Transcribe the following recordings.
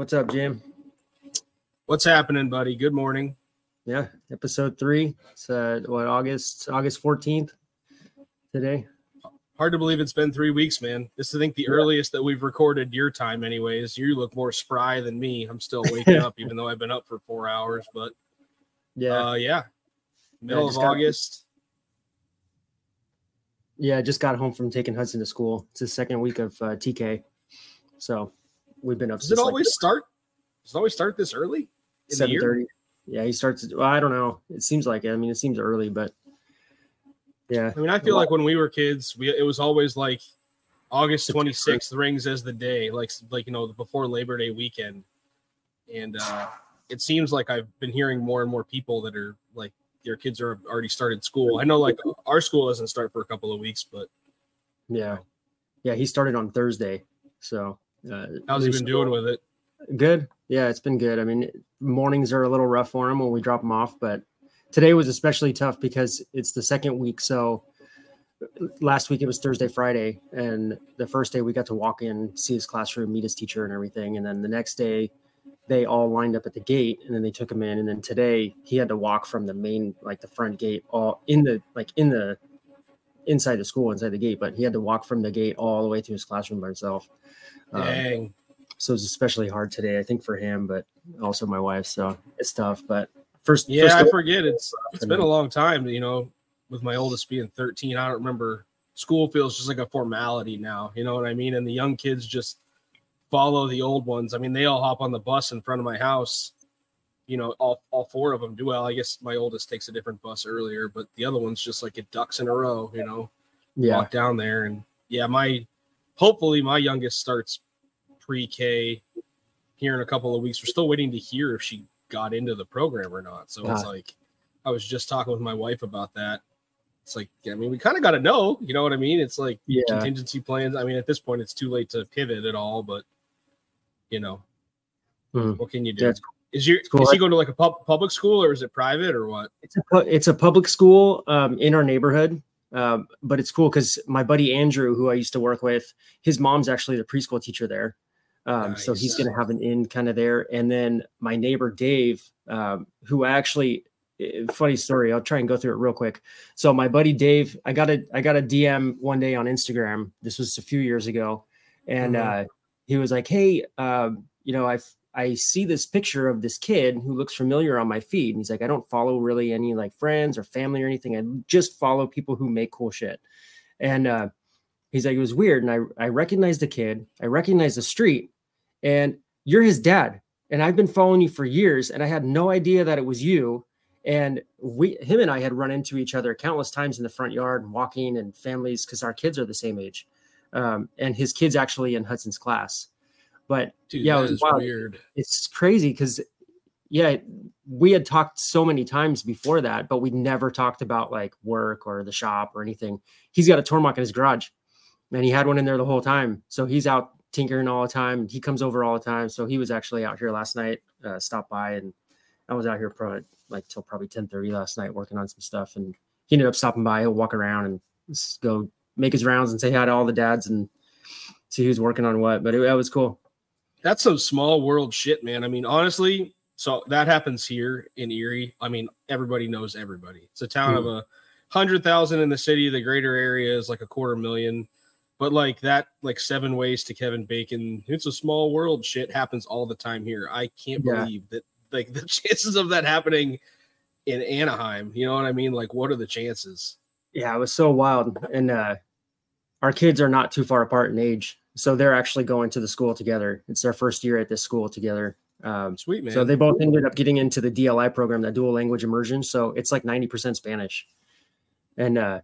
What's up, Jim? What's happening, buddy? Good morning. Yeah, episode three. It's uh, what August August fourteenth today. Hard to believe it's been three weeks, man. This is, I think, the Yeah. earliest that we've recorded your time, anyways. You look more spry than me. I'm still waking up, even though I've been up for four hours. But Yeah, uh, yeah, middle just of got- August. yeah. I just got home from taking Hudson to school. It's the second week of uh, TK, so we've been up Does it always start? Does it always start this early seven thirty. Yeah, he starts. Well, I don't know. It seems like it. I mean, it seems early, but yeah, I mean, I feel like when we were kids, we it was always like August 26th rings as the day, like like you know before Labor Day weekend, and uh, it seems like I've been hearing more and more people that are like their kids are already started school. I know like our school doesn't start for a couple of weeks, but yeah, yeah. He started on Thursday, so uh, how's he been doing with it? Good. Yeah, it's been good. I mean, mornings are a little rough for him when we drop him off, but today was especially tough because it's the second week. So last week it was Thursday, Friday, and the first day we got to walk in, see his classroom, meet his teacher, and everything. And then the next day, they all lined up at the gate, and then they took him in. And then today he had to walk from the main, like the front gate, all in the like in the inside the school, inside the gate, but he had to walk from the gate all the way to his classroom by himself. Um, Dang. so it's especially hard today, I think, for him, but also my wife. So it's tough. But first, Yeah, first I forget. It's it's been a long time, you know, with my oldest being 13. I don't remember school feels just like a formality now, you know what I mean? And the young kids just follow the old ones. I mean, they all hop on the bus in front of my house. You know, all, all four of them do well. I guess my oldest takes a different bus earlier, but the other ones just like it ducks in a row, you know, yeah, walk down there. And yeah, my hopefully my youngest starts pre-K here in a couple of weeks. We're still waiting to hear if she got into the program or not. So it's Ah. like I was just talking with my wife about that. It's like, I mean, we kind of got to know, you know what I mean? It's like yeah, contingency plans. I mean, at this point, it's too late to pivot at all, but you know, Mhm. what can you do? Is your cool. is he going to like a pub, public school or is it private or what? it's a it's a public school um, in our neighborhood. Um, but it's cool because my buddy Andrew, who I used to work with, his mom's actually the preschool teacher there. Um, So he's going to have an in kind of there. And then my neighbor Dave, um, who actually, eh, funny story. I'll try and go through it real quick. So my buddy Dave, I got a I got a DM one day on Instagram. This was a few years ago, and Mhm. uh, he was like, "Hey, um, you know, I I see this picture of this kid who looks familiar on my feed." And he's like, "I don't follow really any like friends or family or anything. I just follow people who make cool shit." And uh, he's like, "It was weird." And I I recognized the kid. I recognized the street, and you're his dad. And I've been following you for years, and I had no idea that it was you. And we, him and I had run into each other countless times in the front yard and walking and families because our kids are the same age. Um, and his kid's actually in Hudson's class. But Dude, Yeah, it was weird. it's crazy because, yeah, we had talked so many times before that, but we never talked about like work or the shop or anything. He's got a Tormach in his garage, and he had one in there the whole time. So he's out tinkering all the time. He comes over all the time. So he was actually out here last night, uh, stopped by, and I was out here probably like till probably ten thirty last night working on some stuff. And he ended up stopping by. He'll walk around and go make his rounds and say hi to all the dads and see who's working on what. But it, that was cool. That's some small world shit, man. I mean, honestly, so that happens here in Erie. I mean, everybody knows everybody. It's a town of a hundred thousand in the city. The greater area is like a quarter million. But like that, like seven ways to Kevin Bacon, it's a small world shit happens all the time here. I can't Yeah. believe that like the chances of that happening in Anaheim. You know what I mean? Like, what are the chances? yeah, it was so wild. And uh, our kids are not too far apart in age, so they're actually going to the school together. It's their first year at this school together. Um, Sweet man. so they both ended up getting into the DLI program, that dual language immersion. So it's like ninety percent Spanish, and uh,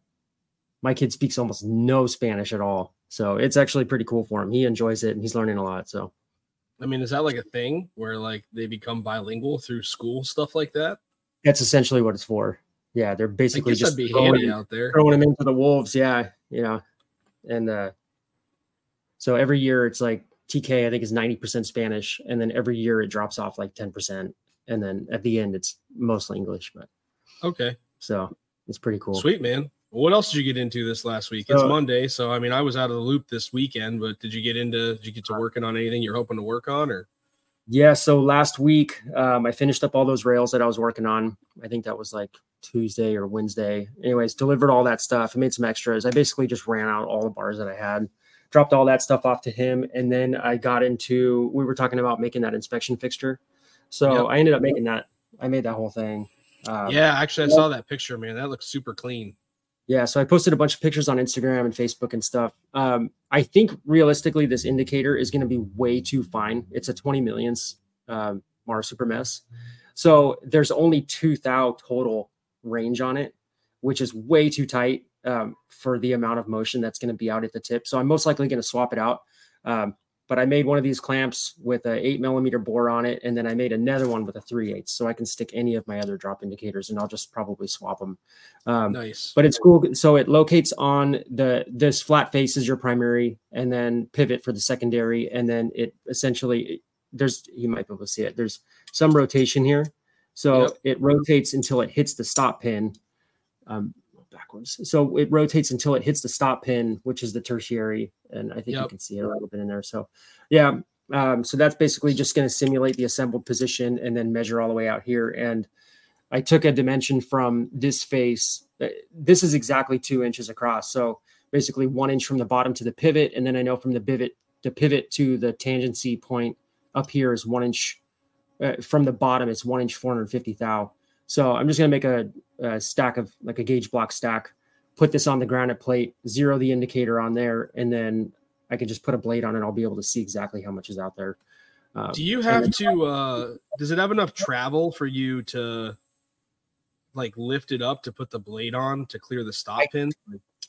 my kid speaks almost no Spanish at all. So it's actually pretty cool for him. He enjoys it and he's learning a lot. So I mean, is that like a thing where like they become bilingual through school stuff like that? that's essentially what it's for. Yeah, they're basically just throwing handy out there. throwing him into the wolves. Yeah, you know, and uh, so every year it's like TK. I think is ninety percent Spanish, and then every year it drops off like ten percent, and then at the end it's mostly English. But Okay. so it's pretty cool. Sweet man. What else did you get into this last week? It's Monday, so I mean, I was out of the loop this weekend, but did you get into? Did you get to working on anything you're hoping to work on, or Yeah. So last week, um, I finished up all those rails that I was working on. I think that was like Tuesday or Wednesday. Anyways, delivered all that stuff. I made some extras. I basically just ran out all the bars that I had, dropped all that stuff off to him, and then I got into. We were talking about making that inspection fixture, so Yep. I ended up making that. I made that whole thing. Um, yeah, actually, I saw that picture, man. That looks super clean. yeah so i posted a bunch of pictures on instagram and facebook and stuff um, i think realistically this indicator is going to be way too fine it's a 20 millionths um, mars super mess so there's only two thou total range on it which is way too tight um, for the amount of motion that's going to be out at the tip so i'm most likely going to swap it out um, but i made one of these clamps with a 8 millimeter bore on it and then i made another one with a 3 8 so i can stick any of my other drop indicators and i'll just probably swap them um, Nice. but it's cool. So it locates on the this flat face is your primary, and then pivot for the secondary, and then it essentially there's you might be able to see it. There's some rotation here, so Yep. it rotates until it hits the stop pin. Um, backwards. So it rotates until it hits the stop pin, which is the tertiary, and I think you can see it a little bit in there. So yeah, um, so that's basically just going to simulate the assembled position and then measure all the way out here and. I took a dimension from this face. uh, This is exactly two inches across. So basically one inch from the bottom to the pivot. And then I know from the pivot, the pivot to the tangency point up here is one inch uh, from the bottom. It's one inch, 450 thou. So I'm just going to make a, a stack of like a gauge block stack, put this on the granite plate, zero the indicator on there. And then I can just put a blade on it. I'll be able to see exactly how much is out there. Um, Do you have then- to? uh Does it have enough travel for you to like lift it up to put the blade on to clear the stop pin?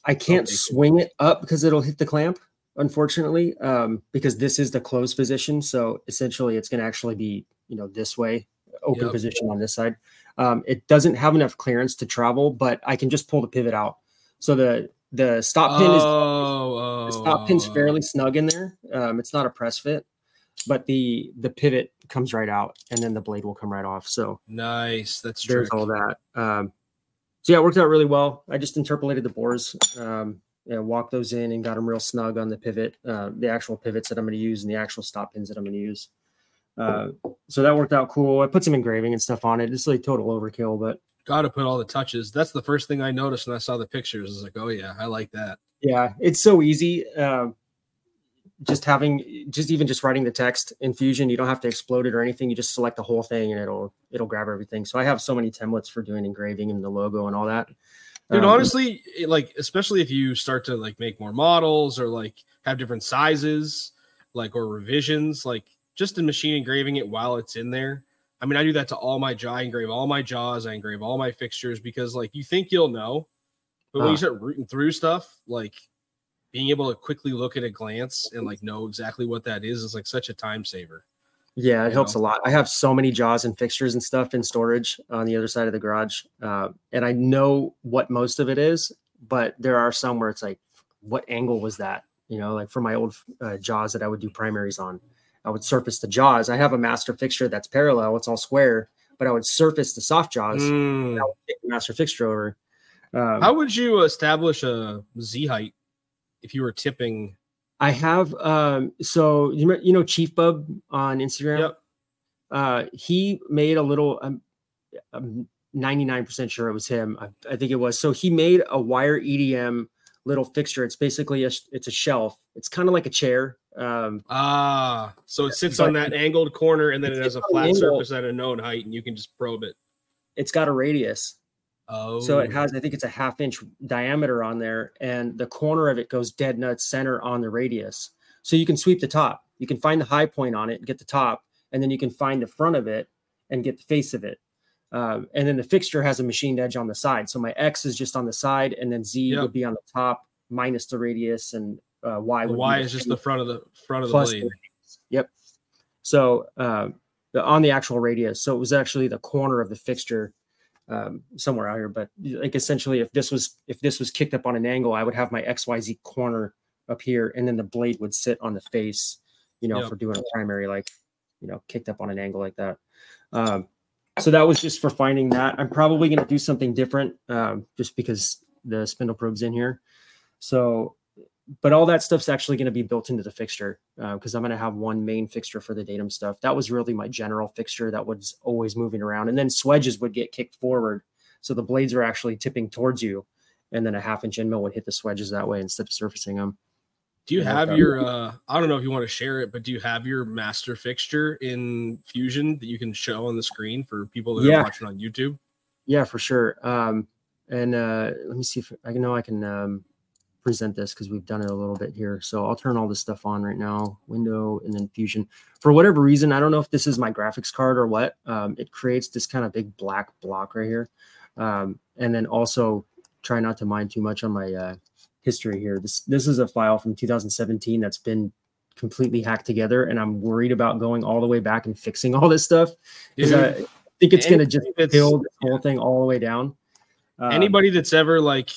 I can't swing it up because it'll hit the clamp, unfortunately, um, because this is the closed position. So essentially, it's going to actually be, you know, this way, open Yep. position on this side. Um, it doesn't have enough clearance to travel, but I can just pull the pivot out. So the the stop pin is oh, the stop pin's oh. fairly snug in there. Um, it's not a press fit, but the the pivot comes right out, and then the blade will come right off. So nice. That's there's true. all that. Um, so yeah, it worked out really well. I just interpolated the bores, um, and walked those in and got them real snug on the pivot, uh, the actual pivots that I'm going to use and the actual stop pins that I'm going to use. Uh, so that worked out cool. I put some engraving and stuff on it. It's like total overkill, but Got to put all the touches. That's the first thing I noticed when I saw the pictures. I was like, oh yeah, I like that. yeah, it's so easy. Um, just having, just even just writing the text in Fusion, you don't have to explode it or anything. You just select the whole thing and it'll it'll grab everything. So I have so many templates for doing engraving and the logo and all that. Dude, Um, honestly, like especially if you start to like make more models or like have different sizes, like or revisions, like just in machine engraving it while it's in there. I mean, I do that to all my jaw. I engrave all my jaws. I engrave all my fixtures because like you think you'll know, but when you start rooting through stuff, like being able to quickly look at a glance and like know exactly what that is is like such a time saver. Yeah, it you helps know? a lot. I have so many jaws and fixtures and stuff in storage on the other side of the garage, uh, and I know what most of it is. But there are some where it's like, what angle was that? You know, like for my old uh, jaws that I would do primaries on, I would surface the jaws. I have a master fixture that's parallel; it's all square, but I would surface the soft jaws. Mm. I would take the master fixture over. Um, How would you establish a Z height if you were tipping? I have um, so you know, you know Chief Bub on Instagram. Yep. uh he made a little um, i'm 99% sure it was him I, I think it was so he made a wire edm little fixture it's basically a it's a shelf it's kind of like a chair um Ah, so it sits on that angled corner and then it It has a flat angle. surface at a known height and you can just probe it. it's got a radius Oh, so it has i think it's a half inch diameter on there and the corner of it goes dead nuts center on the radius so you can sweep the top you can find the high point on it and get the top and then you can find the front of it and get the face of it um, and then the fixture has a machined edge on the side so my x is just on the side and then z Yep. would be on the top minus the radius and uh, y the Y is just the front of the front of the blade. radius. yep so um, the, on the actual radius so it was actually the corner of the fixture um, somewhere out here but like essentially if this was if this was kicked up on an angle i would have my xyz corner up here and then the blade would sit on the face you know Yep. for doing a primary like you know kicked up on an angle like that um, so that was just for finding that i'm probably going to do something different um, just because the spindle probe's in here so but all that stuff's actually going to be built into the fixture because uh, I'm going to have one main fixture for the datum stuff. That was really my general fixture that was always moving around, and then swedges would get kicked forward, so the blades are actually tipping towards you, and then a half inch end mill would hit the swedges that way instead of surfacing them. Do you have your uh I don't know if you want to share it, but do you have your master fixture in Fusion that you can show on the screen for people that yeah. are watching on YouTube? Yeah, for sure. Um and uh let me see if I know I can um present this because we've done it a little bit here. So I'll turn all this stuff on right now, window and then Fusion. For whatever reason, I don't know if this is my graphics card or what. Um, it creates this kind of big black block right here. Um, and then also try not to mind too much on my uh, history here. This this is a file from 2017 that's been completely hacked together, and I'm worried about going all the way back and fixing all this stuff because I think it's going to just kill this whole thing all the way down. Um, Anybody that's ever like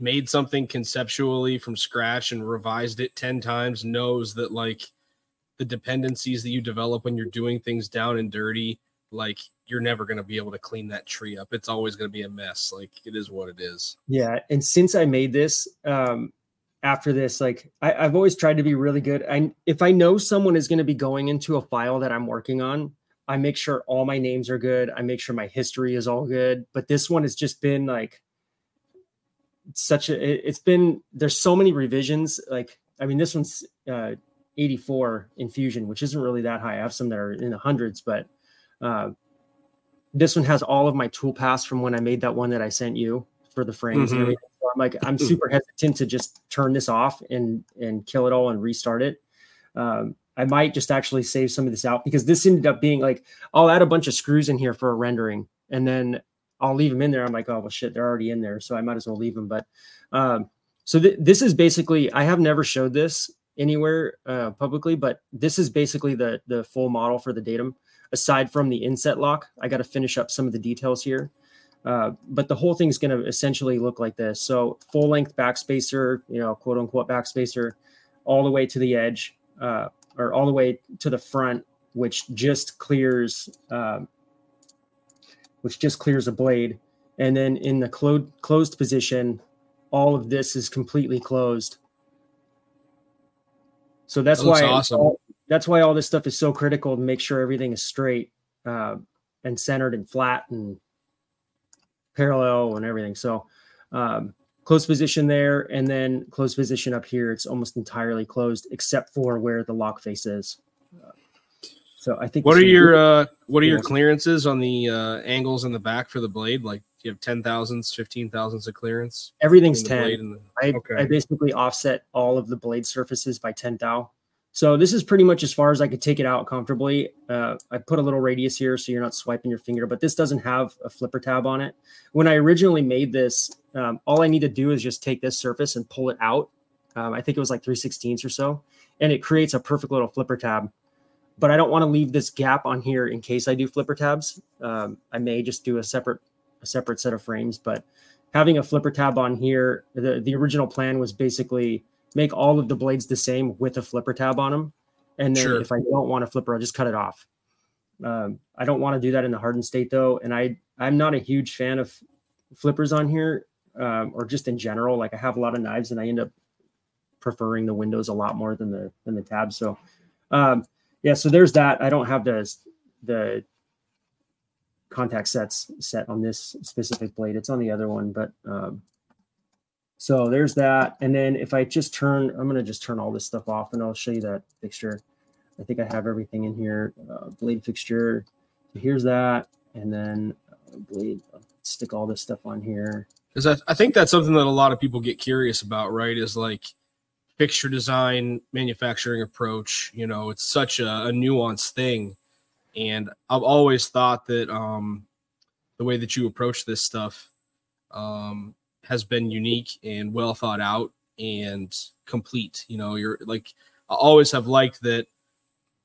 made something conceptually from scratch and revised it 10 times knows that like the dependencies that you develop when you're doing things down and dirty like you're never going to be able to clean that tree up. It's always going to be a mess. Like it is what it is. Yeah. And since I made this, um, after this, like I, have always tried to be really good. I if I know someone is going to be going into a file that I'm working on, I make sure all my names are good. I make sure my history is all good. But this one has just been like such a. It, it's been there's so many revisions. Like I mean, this one's uh, 84 in Fusion which isn't really that high. I have some that are in the hundreds, but uh, this one has all of my tool paths from when I made that one that I sent you for the frames mm-hmm. So I'm like, I'm super hesitant to just turn this off and and kill it all and restart it. Um, I might just actually save some of this out because this ended up being like I'll add a bunch of screws in here for a rendering and then I'll leave them in there. I'm like, oh well, shit, they're already in there, so I might as well leave them. But um, so th- this is basically I have never showed this anywhere uh, publicly, but this is basically the the full model for the datum aside from the inset lock. I got to finish up some of the details here. Uh, but the whole thing is going to essentially look like this. So full length backspacer, you know, quote unquote backspacer, all the way to the edge, uh, or all the way to the front, which just clears, uh, which just clears a blade. And then in the clo- closed position, all of this is completely closed. So that's that why awesome. all, that's why all this stuff is so critical to make sure everything is straight uh, and centered and flat and parallel and everything. So um, closed position there, and then closed position up here. It's almost entirely closed except for where the lock face is. Uh, so I think. What are your uh, what are your clearances on the uh, angles in the back for the blade? Like you have ten thousands, fifteen thousands of clearance. Everything's ten. The, I, okay. I basically offset all of the blade surfaces by ten thou. So this is pretty much as far as I could take it out comfortably. Uh, I put a little radius here so you're not swiping your finger, but this doesn't have a flipper tab on it. When I originally made this, um, all I need to do is just take this surface and pull it out. Um, I think it was like 3 16ths or so, and it creates a perfect little flipper tab. But I don't want to leave this gap on here in case I do flipper tabs. Um, I may just do a separate a separate set of frames, but having a flipper tab on here, the, the original plan was basically make all of the blades the same with a flipper tab on them. And then sure. if I don't want a flipper, I'll just cut it off. Um, I don't want to do that in the hardened state though. And I, I'm not a huge fan of flippers on here um, or just in general. Like I have a lot of knives and I end up preferring the windows a lot more than the, than the tabs. So um, yeah, so there's that. I don't have the, the contact sets set on this specific blade. It's on the other one, but um, so there's that. And then if I just turn, I'm going to just turn all this stuff off and I'll show you that fixture. I think I have everything in here. Uh, blade fixture. So here's that. And then uh, blade, I'll stick all this stuff on here. Because I, I think that's something that a lot of people get curious about, right? Is like fixture design, manufacturing approach. You know, it's such a, a nuanced thing. And I've always thought that um, the way that you approach this stuff um, has been unique and well thought out and complete. You know, you're like I always have liked that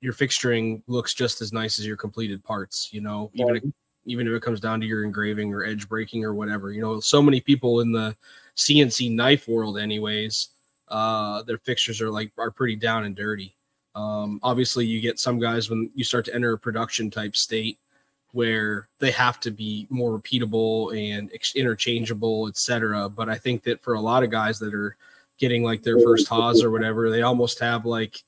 your fixturing looks just as nice as your completed parts. You know, even if, even if it comes down to your engraving or edge breaking or whatever. You know, so many people in the CNC knife world, anyways, uh, their fixtures are like are pretty down and dirty. Um, obviously, you get some guys when you start to enter a production type state where they have to be more repeatable and interchangeable, etc. But I think that for a lot of guys that are getting like their first Haas or whatever, they almost have like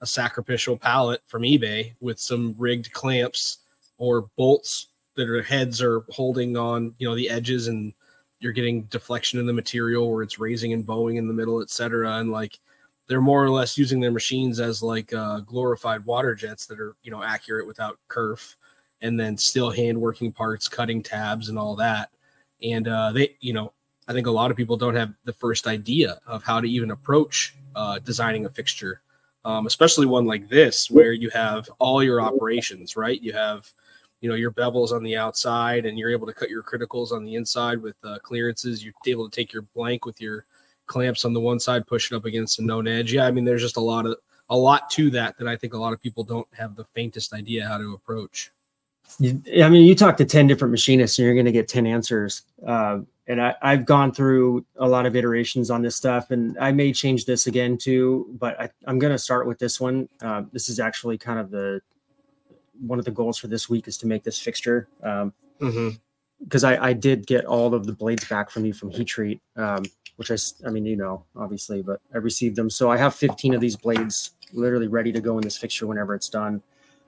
a sacrificial pallet from eBay with some rigged clamps or bolts that are heads are holding on, you know, the edges and you're getting deflection in the material where it's raising and bowing in the middle, etc. And like they're more or less using their machines as like uh, glorified water jets that are you know accurate without kerf, and then still hand working parts, cutting tabs, and all that. And uh, they, you know, I think a lot of people don't have the first idea of how to even approach uh, designing a fixture, um, especially one like this where you have all your operations, right? You have you know your bevels on the outside and you're able to cut your criticals on the inside with uh, clearances you're able to take your blank with your clamps on the one side, push it up against a known edge. Yeah, I mean, there's just a lot of a lot to that that I think a lot of people don't have the faintest idea how to approach. I mean, you talk to 10 different machinists and you're going to get 10 answers. Uh, and I, have gone through a lot of iterations on this stuff and I may change this again too, but I, am going to start with this one. Uh, this is actually kind of the, one of the goals for this week is to make this fixture. Um, mm-hmm because I, I did get all of the blades back from you from heat treat. Um, which I, I mean, you know, obviously, but I received them. So I have 15 of these blades literally ready to go in this fixture whenever it's done.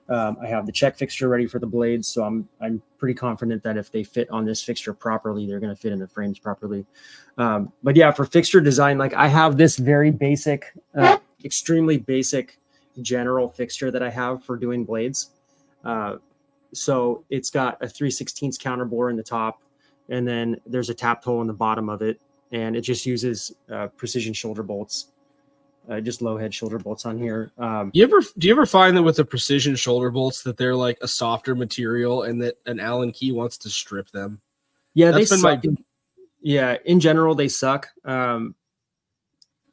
Um, I have the check fixture ready for the blades, so I'm I'm pretty confident that if they fit on this fixture properly, they're going to fit in the frames properly. Um, but yeah, for fixture design, like I have this very basic, uh, extremely basic general fixture that I have for doing blades. Uh, so it's got a 3 16 counter bore in the top, and then there's a tapped hole in the bottom of it and it just uses uh, precision shoulder bolts, uh, just low head shoulder bolts on here. Um, you ever do you ever find that with the precision shoulder bolts that they're like a softer material and that an Allen key wants to strip them? Yeah, That's they suck. My... Yeah, in general they suck. Um,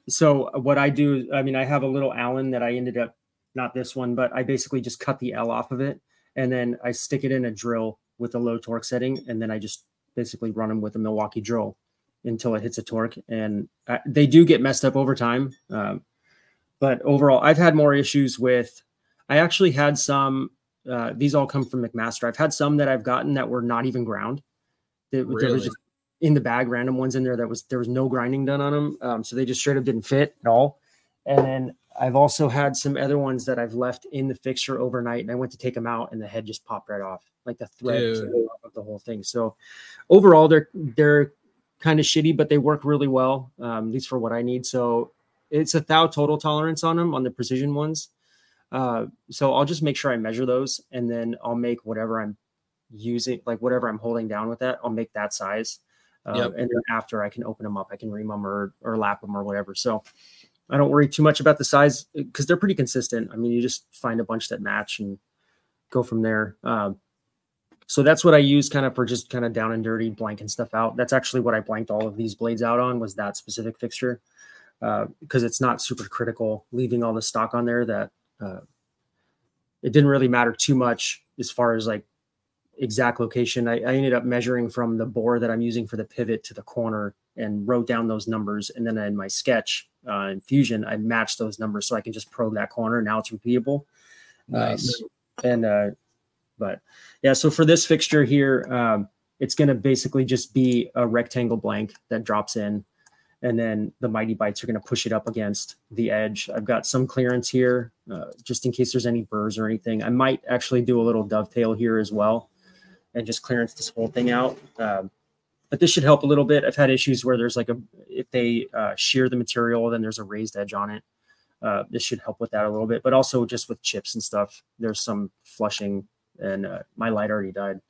so what I do, I mean, I have a little Allen that I ended up not this one, but I basically just cut the L off of it and then I stick it in a drill with a low torque setting, and then I just basically run them with a Milwaukee drill until it hits a torque, and uh, they do get messed up over time. Um, but overall, I've had more issues with. I actually had some. Uh, these all come from McMaster. I've had some that I've gotten that were not even ground. That, really? There was just in the bag, random ones in there that was there was no grinding done on them, um, so they just straight up didn't fit at all. And then I've also had some other ones that I've left in the fixture overnight, and I went to take them out, and the head just popped right off, like the thread of the whole thing. So overall, they're they're kind of shitty, but they work really well, um, at least for what I need. So it's a thou total tolerance on them on the precision ones. Uh, so I'll just make sure I measure those and then I'll make whatever I'm using, like whatever I'm holding down with that, I'll make that size. Uh, yep. And then after I can open them up, I can ream them or, or lap them or whatever. So I don't worry too much about the size because they're pretty consistent. I mean, you just find a bunch that match and go from there. Um, so that's what I use kind of for just kind of down and dirty blanking stuff out. That's actually what I blanked all of these blades out on was that specific fixture because uh, it's not super critical leaving all the stock on there that uh, it didn't really matter too much as far as like exact location. I, I, ended up measuring from the bore that I'm using for the pivot to the corner and wrote down those numbers. And then in my sketch uh, in Fusion, I matched those numbers so I can just probe that corner. Now it's repeatable. Nice. Um, and uh, but yeah, so for this fixture here, um, it's going to basically just be a rectangle blank that drops in. And then the Mitee-Bites are going to push it up against the edge. I've got some clearance here uh, just in case there's any burrs or anything. I might actually do a little dovetail here as well and just clearance this whole thing out. Um, but this should help a little bit. I've had issues where there's like a, if they uh, shear the material, then there's a raised edge on it. Uh, this should help with that a little bit, but also just with chips and stuff, there's some flushing and uh, my light already died.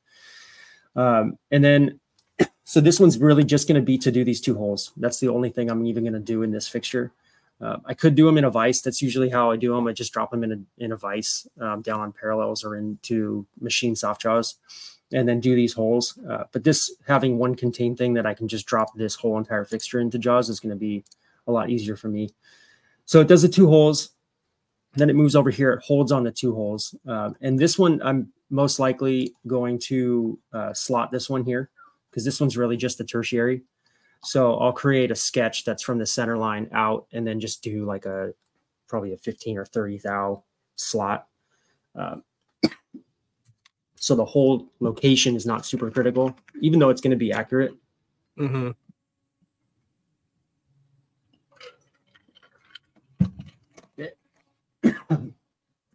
Um, and then, so this one's really just going to be to do these two holes. That's the only thing I'm even going to do in this fixture. Uh, I could do them in a vise. That's usually how I do them. I just drop them in a, in a vise um, down on parallels or into machine soft jaws and then do these holes. Uh, but this having one contained thing that I can just drop this whole entire fixture into jaws is going to be a lot easier for me. So it does the two holes. Then it moves over here. It holds on the two holes. Uh, and this one, I'm most likely going to uh, slot this one here because this one's really just the tertiary. So I'll create a sketch that's from the center line out and then just do like a probably a 15 or 30 thou slot. Um, so the whole location is not super critical, even though it's going to be accurate. Mm-hmm.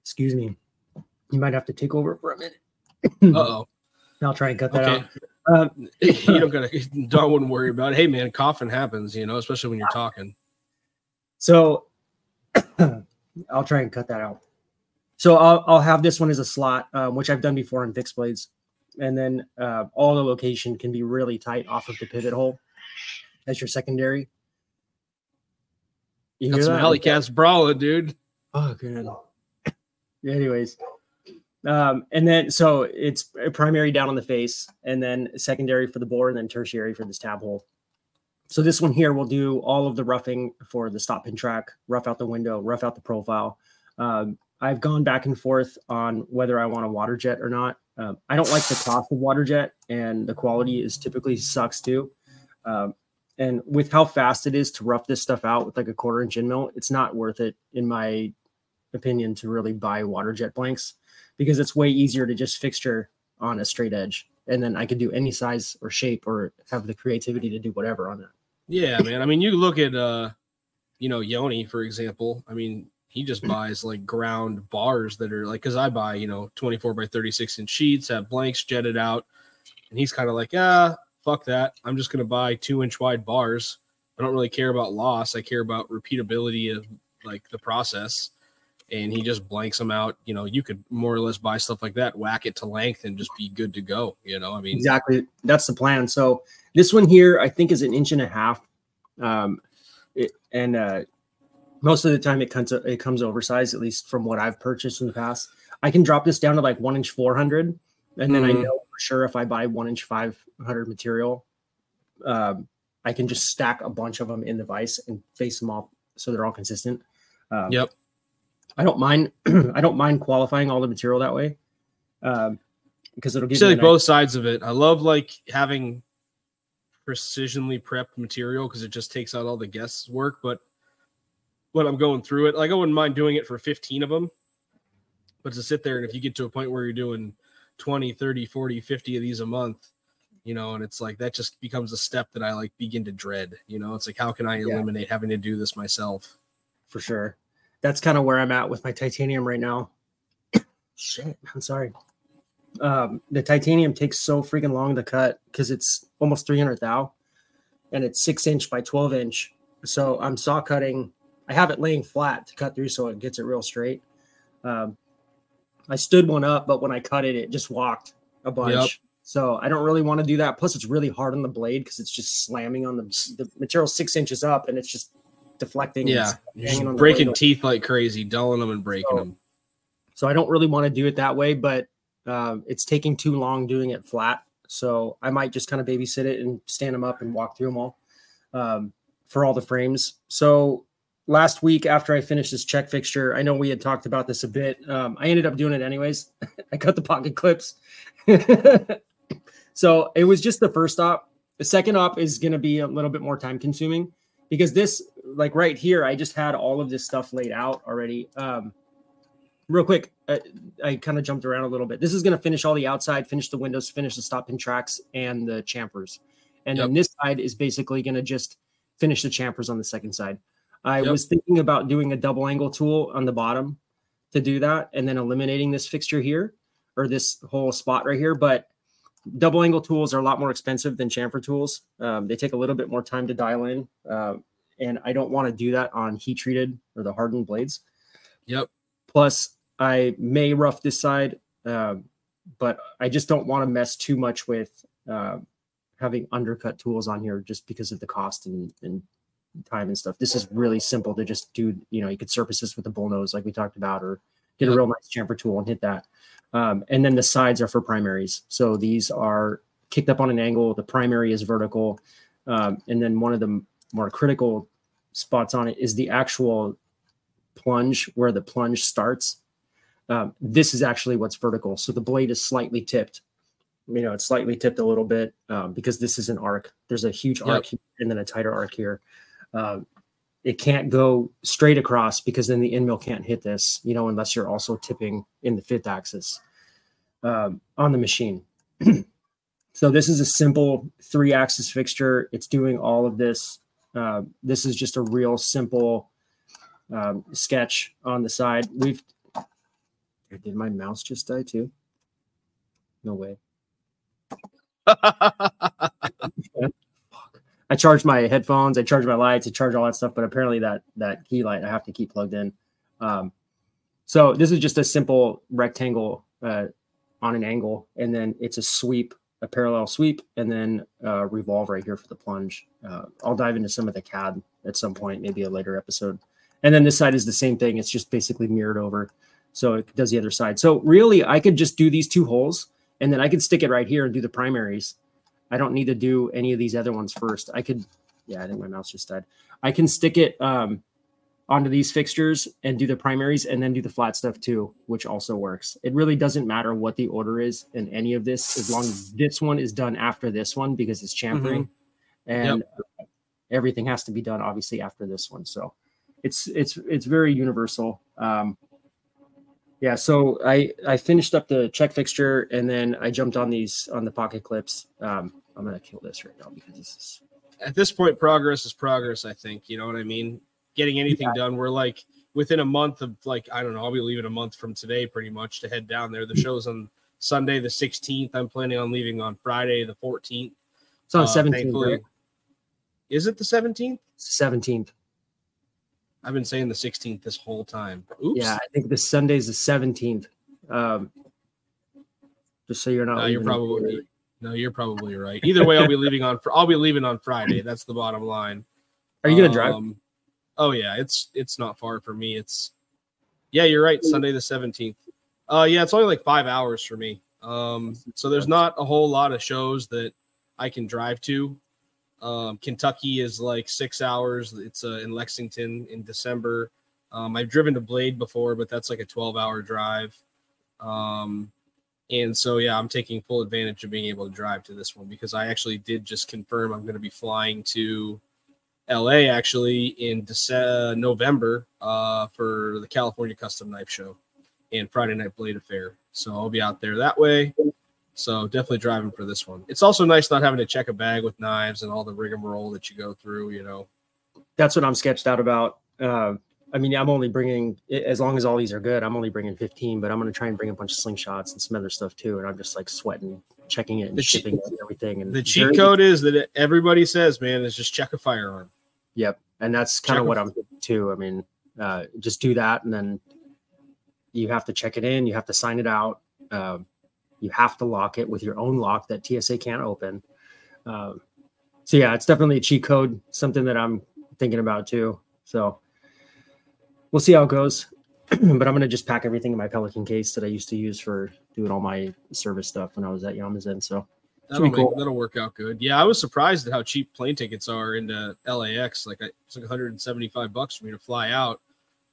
Excuse me. You might have to take over for a minute. oh. I'll try and cut that okay. out. Um, you don't gotta. Don wouldn't worry about it. Hey, man, coughing happens. You know, especially when you're talking. So, I'll try and cut that out. So I'll, I'll have this one as a slot, um, which I've done before in fixed blades. And then uh, all the location can be really tight off of the pivot hole as your secondary. You Got hear some cats brawling, dude. Oh, good. Anyways, um, and then so it's a primary down on the face, and then secondary for the bore, and then tertiary for this tab hole. So this one here will do all of the roughing for the stop pin track, rough out the window, rough out the profile. Um, I've gone back and forth on whether I want a water jet or not. Um, I don't like the cost of water jet, and the quality is typically sucks too. Um, and with how fast it is to rough this stuff out with like a quarter inch end mill, it's not worth it in my opinion to really buy water jet blanks because it's way easier to just fixture on a straight edge and then I could do any size or shape or have the creativity to do whatever on it. Yeah, man. I mean, you look at uh, you know, Yoni, for example. I mean, he just buys like ground bars that are like because I buy, you know, 24 by 36 inch sheets, have blanks jetted out, and he's kind of like, ah, fuck that. I'm just gonna buy two inch wide bars. I don't really care about loss. I care about repeatability of like the process. And he just blanks them out. You know, you could more or less buy stuff like that, whack it to length, and just be good to go. You know, I mean, Exactly. That's the plan. So this one here, I think is an inch and a half. Um, it, and uh, most of the time it comes, it comes oversized, at least from what I've purchased in the past. I can drop this down to like one inch 400. And then I Mhm. know for sure if I buy one inch 500 material, um, I can just stack a bunch of them in the vise and face them off so they're all consistent. Um, Yep. I don't mind. I don't mind qualifying all the material that way, um, because it'll give you like both sides of it. I love like having precisionally prepped material because it just takes out all the guesswork. But when I'm going through it, like I wouldn't mind doing it for 15 of them, but to sit there and if you get to a point where you're doing 20, 30, 40, 50 of these a month, you know, and it's like that just becomes a step that I like begin to dread. You know, it's like how can I Yeah. eliminate having to do this myself? for sure. That's kind of where I'm at with my titanium right now. Shit, I'm sorry. Um, the titanium takes so freaking long to cut because it's almost 300 thou, and it's six inch by 12 inch. So I'm saw cutting. I have it laying flat to cut through, so it gets it real straight. Um, I stood one up, but when I cut it, it just walked a bunch. Yep. So I don't really want to do that. Plus, it's really hard on the blade because it's just slamming on the the material six inches up, and it's just deflecting. Yeah, breaking teeth like crazy, dulling them and breaking So- them. So I don't really want to do it that way, but uh, it's taking too long doing it flat. So I might just kind of babysit it and stand them up and walk through them all um, for all the frames. So last week after I finished this check fixture, I know we had talked about this a bit. Um, I ended up doing it anyways. I cut the pocket clips. so it was just the first op. The second op is going to be a little bit more time consuming because this, like right here, I just had all of this stuff laid out already. Um, real quick, I, I kind of jumped around a little bit. This is going to finish all the outside, finish the windows, finish the stop pin tracks and the chamfers. And then this side is basically going to just finish the chamfers on the second side. I Yep. was thinking about doing a double angle tool on the bottom to do that and then eliminating this fixture here or this whole spot right here. But double angle tools are a lot more expensive than chamfer tools. Um, they take a little bit more time to dial in. Uh, and I don't want to do that on heat treated or the hardened blades. Yep. Plus, I may rough this side, um, but I just don't want to mess too much with uh, having undercut tools on here just because of the cost and, and time and stuff. This is really simple to just do. You know, you could surface this with a bull nose like we talked about, or get a real nice chamfer tool and hit that. Um, and then the sides are for primaries. So these are kicked up on an angle. The primary is vertical. Um, and then one of the more critical spots on it is the actual plunge where the plunge starts. Um, this is actually what's vertical. So the blade is slightly tipped. You know, it's slightly tipped a little bit um, because this is an arc. There's a huge Yep. arc here and then a tighter arc here. Um, it can't go straight across because then the end mill can't hit this, you know, unless you're also tipping in the fifth axis um, on the machine. so this is a simple three axis fixture. It's doing all of this. Uh, this is just a real simple um, sketch on the side. We've did my mouse just die too? No way. I charge my headphones, I charge my lights, I charge all that stuff, but apparently that that key light I have to keep plugged in. Um, so this is just a simple rectangle uh, on an angle, and then it's a sweep, a parallel sweep, and then uh, revolve right here for the plunge. Uh, I'll dive into some of the CAD at some point, maybe a later episode. And then this side is the same thing. It's just basically mirrored over, so it does the other side. So really, I could just do these two holes, and then I could stick it right here and do the primaries I don't need to do any of these other ones first. I could, yeah, I think my mouse just died. I can stick it um, onto these fixtures and do the primaries and then do the flat stuff too, which also works. It really doesn't matter what the order is in any of this, as long as this one is done after this one because it's chamfering, mm-hmm. and yep. everything has to be done obviously after this one. So it's it's it's very universal. Um, yeah so i i finished up the check fixture and then i jumped on these on the pocket clips. Um i'm gonna kill this right now because this is at this point progress is progress i think you know what i mean? Getting anything yeah. done we're like within a month of like i don't know i'll be leaving a month from today pretty much to head down there. The show's on sunday the 16th i'm planning on leaving on friday the 14th it's on uh, 17th right? is it the 17th 17th I've been saying the 16th this whole time. Oops. Yeah, I think the Sunday's the 17th. Um, just so you're not. No, you're probably no, you're probably right. Either way, I'll be leaving on. I'll be leaving on Friday. That's the bottom line. Are you gonna drive? Um, oh yeah, it's it's not far for me. It's yeah, you're right. Sunday the 17th. Uh, yeah, it's only like five hours for me. Um, so there's not a whole lot of shows that I can drive to. Um, Kentucky is like six hours. It's uh, in Lexington in December. Um, I've driven to Blade before, but that's like a 12 hour drive. Um, and so, yeah, I'm taking full advantage of being able to drive to this one because I actually did just confirm I'm going to be flying to LA actually in December, November uh, for the California Custom Knife Show and Friday Night Blade Affair. So I'll be out there that way. So definitely driving for this one. It's also nice not having to check a bag with knives and all the rigmarole that you go through. You know, that's what I'm sketched out about. Uh, I mean, I'm only bringing as long as all these are good. I'm only bringing 15, but I'm going to try and bring a bunch of slingshots and some other stuff too. And I'm just like sweating, checking it, and the shipping it and everything. And the cheat code is that everybody says, man, is just check a firearm. Yep, and that's kind of what I'm too. I mean, uh, just do that, and then you have to check it in. You have to sign it out. Um, you have to lock it with your own lock that TSA can't open. Um, so yeah, it's definitely a cheat code, something that I'm thinking about too. So we'll see how it goes. but I'm gonna just pack everything in my Pelican case that I used to use for doing all my service stuff when I was at Yamazen. So that'll, cool. that'll work out good. Yeah, I was surprised at how cheap plane tickets are into LAX. Like it's like 175 bucks for me to fly out.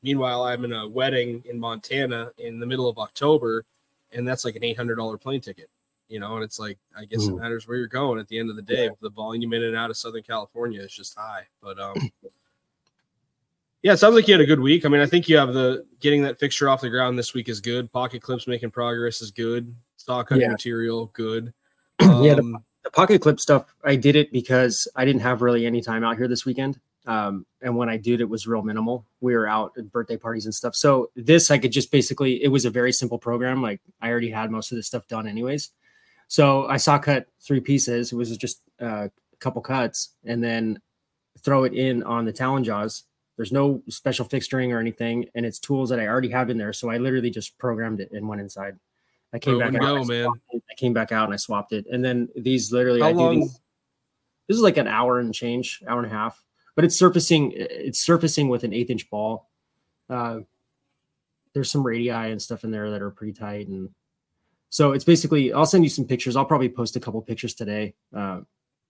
Meanwhile, I'm in a wedding in Montana in the middle of October and that's like an eight hundred dollar plane ticket. You know, and it's like I guess mm. it matters where you're going at the end of the day. The volume in and out of Southern California is just high. But um yeah, it sounds like you had a good week. I mean, I think you have the getting that fixture off the ground this week is good. Pocket clips making progress is good. Stock cutting yeah. material, good. Um, yeah, the, the pocket clip stuff, I did it because I didn't have really any time out here this weekend. Um, and when I did, it was real minimal. We were out at birthday parties and stuff. So this, I could just basically, it was a very simple program. Like I already had most of this stuff done anyways. So I saw cut three pieces. It was just uh, a couple cuts and then throw it in on the Talon jaws. There's no special fixturing or anything. And it's tools that I already have in there. So I literally just programmed it and went inside. I came back out. Go, man. I came back out and I swapped it. And then these literally, How I long? These, this is like an hour and change, hour and a half but it's surfacing it's surfacing with an eighth inch ball. Uh, there's some radii and stuff in there that are pretty tight. And so it's basically i'll send you some pictures. I'll probably post a couple pictures today uh,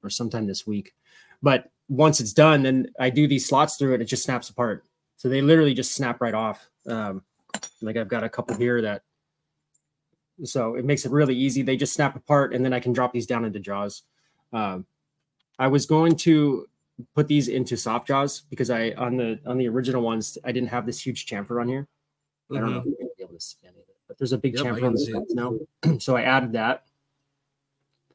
or sometime this week. But once it's done then i do these slots through it it just snaps apart. So they literally just snap right off. Um, like i've got a couple here that so it makes it really easy. They just snap apart and then i can drop these down into jaws. Um, i was going to put these into soft jaws because I on the on the original ones I didn't have this huge chamfer on here. Mm-hmm. I don't know if mm-hmm. you're gonna be able to see any of it, but there's a big yep, chamfer on the now. so I added that.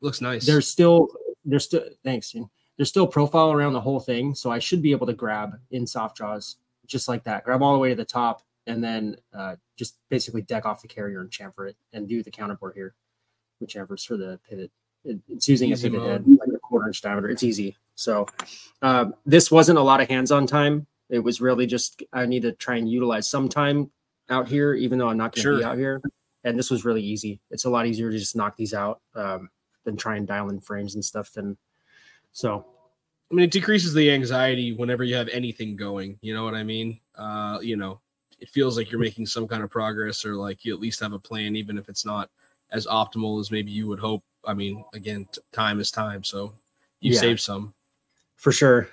Looks nice. There's still there's still thanks. There's still profile around the whole thing, so I should be able to grab in soft jaws just like that. Grab all the way to the top, and then uh, just basically deck off the carrier and chamfer it, and do the counterbore here, with chamfers for the pivot. It, it's using Easy a pivot mode. head, like a quarter inch diameter. It's easy. So um, this wasn't a lot of hands-on time. It was really just I need to try and utilize some time out here, even though I'm not going to be Sure. out here. And this was really easy. It's a lot easier to just knock these out um, than try and dial in frames and stuff. Then, so I mean, it decreases the anxiety whenever you have anything going. You know what I mean? Uh, you know, it feels like you're making some kind of progress, or like you at least have a plan, even if it's not as optimal as maybe you would hope. I mean, again, t- time is time, so you Yeah. save some. For sure.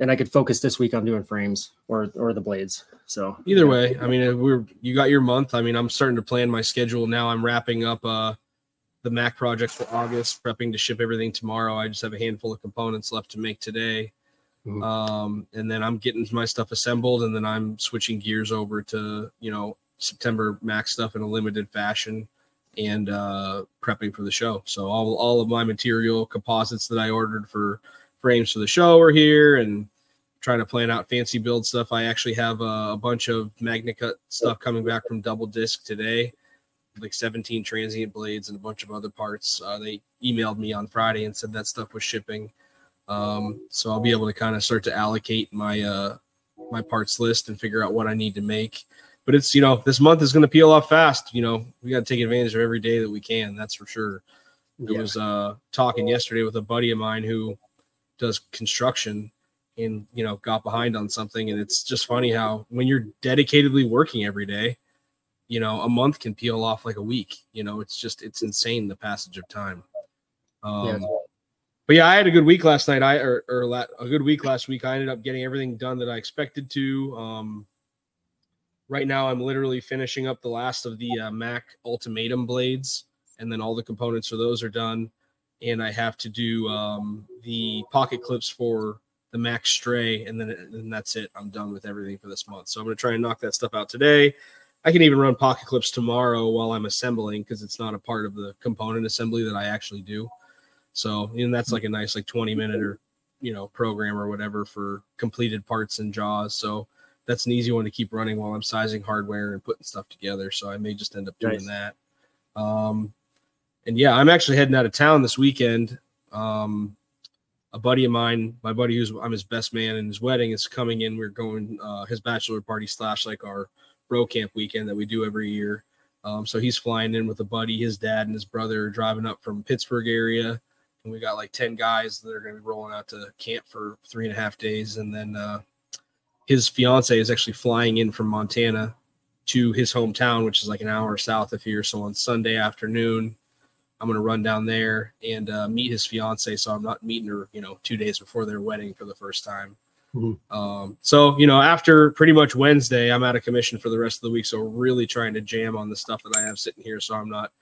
And I could focus this week on doing frames or or the blades. So Either way, I mean, we're you got your month. I mean, I'm starting to plan my schedule now. I'm wrapping up uh the Mac project for August, prepping to ship everything tomorrow. I just have a handful of components left to make today. Mhm. Um, and then I'm getting my stuff assembled, and then I'm switching gears over to you know September Mac stuff in a limited fashion and uh prepping for the show. So all all of my material composites that I ordered for frames for the show are here and trying to plan out fancy build stuff. I actually have a, a bunch of MagnaCut stuff coming back from Double Disc today, like 17 transient blades and a bunch of other parts. Uh, they emailed me on Friday and said that stuff was shipping. Um, so I'll be able to kind of start to allocate my uh, my parts list and figure out what I need to make. But it's you know this month is going to peel off fast. You know we got to take advantage of every day that we can. That's for sure. I Yeah. was uh, talking yesterday with a buddy of mine who does construction and you know got behind on something. And it's just funny how when you're dedicatedly working every day you know a month can peel off like a week. You know it's just it's insane the passage of time. Um Yeah. but yeah i had a good week last night. I or, or la- a good week last week. I ended up getting everything done that i expected to. Um right now i'm literally finishing up the last of the uh, mac ultimatum blades and then all the components for those are done and i have to do um the pocket clips for the Max Stray, and then and that's it. I'm done with everything for this month. So I'm gonna try and knock that stuff out today. I can even run pocket clips tomorrow while I'm assembling because it's not a part of the component assembly that I actually do. So and that's like a nice like 20 minute or you know program or whatever for completed parts and jaws. So that's an easy one to keep running while I'm sizing hardware and putting stuff together. So I may just end up doing Nice. that. Um, and yeah, I'm actually heading out of town this weekend. Um, a buddy of mine, my buddy who's I'm his best man in his wedding is coming in. We're going uh, his bachelor party slash like our bro camp weekend that we do every year. Um, so he's flying in with a buddy, his dad and his brother driving up from Pittsburgh area, and we got like ten guys that are going to be rolling out to camp for three and a half days, and then uh, his fiance is actually flying in from Montana to his hometown, which is like an hour south of here. So on Sunday afternoon, I'm going to run down there and uh, meet his fiance. So I'm not meeting her, you know, two days before their wedding for the first time. Mhm. Um, so, you know, after pretty much Wednesday, I'm out of commission for the rest of the week. So really trying to jam on the stuff that I have sitting here. So I'm not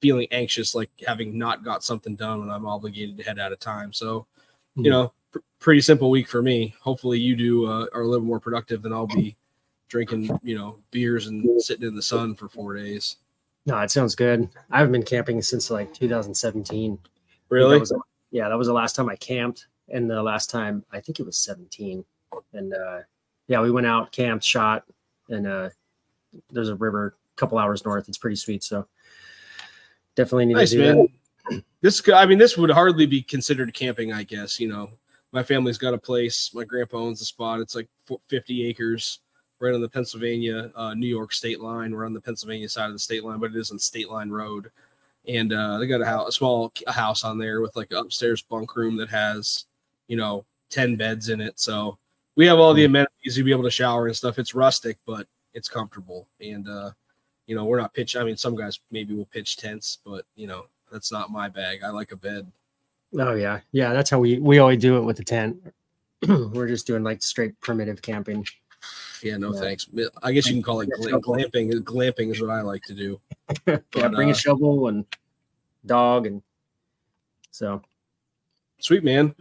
feeling anxious, like having not got something done when I'm obligated to head out of time. So, you Mhm. know, pr- pretty simple week for me. Hopefully you do uh, are a little more productive than I'll be drinking, you know, beers and sitting in the sun for four days. No, it sounds good. I haven't been camping since like 2017. Really? That was, yeah, that was the last time I camped, and the last time I think it was 17. And uh, yeah, we went out, camped, shot, and uh, there's a river a couple hours north. It's pretty sweet. So definitely need nice to do man that. this i mean this would hardly be considered camping i guess you know my family's got a place my grandpa owns a spot it's like 50 acres right on the pennsylvania uh, new york state line. We're on the pennsylvania side of the state line but it is on state line road. And uh, they got a, house, a small house on there with like an upstairs bunk room that has you know 10 beds in it. So we have all the amenities. To be able to shower and stuff. It's rustic but it's comfortable. And uh you know we're not pitch i mean some guys maybe will pitch tents but you know that's not my bag. I like a bed. Oh yeah, yeah. That's how we we always do it with the tent. We're just doing like straight primitive camping. Yeah no Yeah. thanks. I guess you can call it Yeah, gla- glamping. Glamping is what i like to do. Yeah, bring uh, a shovel and dog, and so. Sweet man.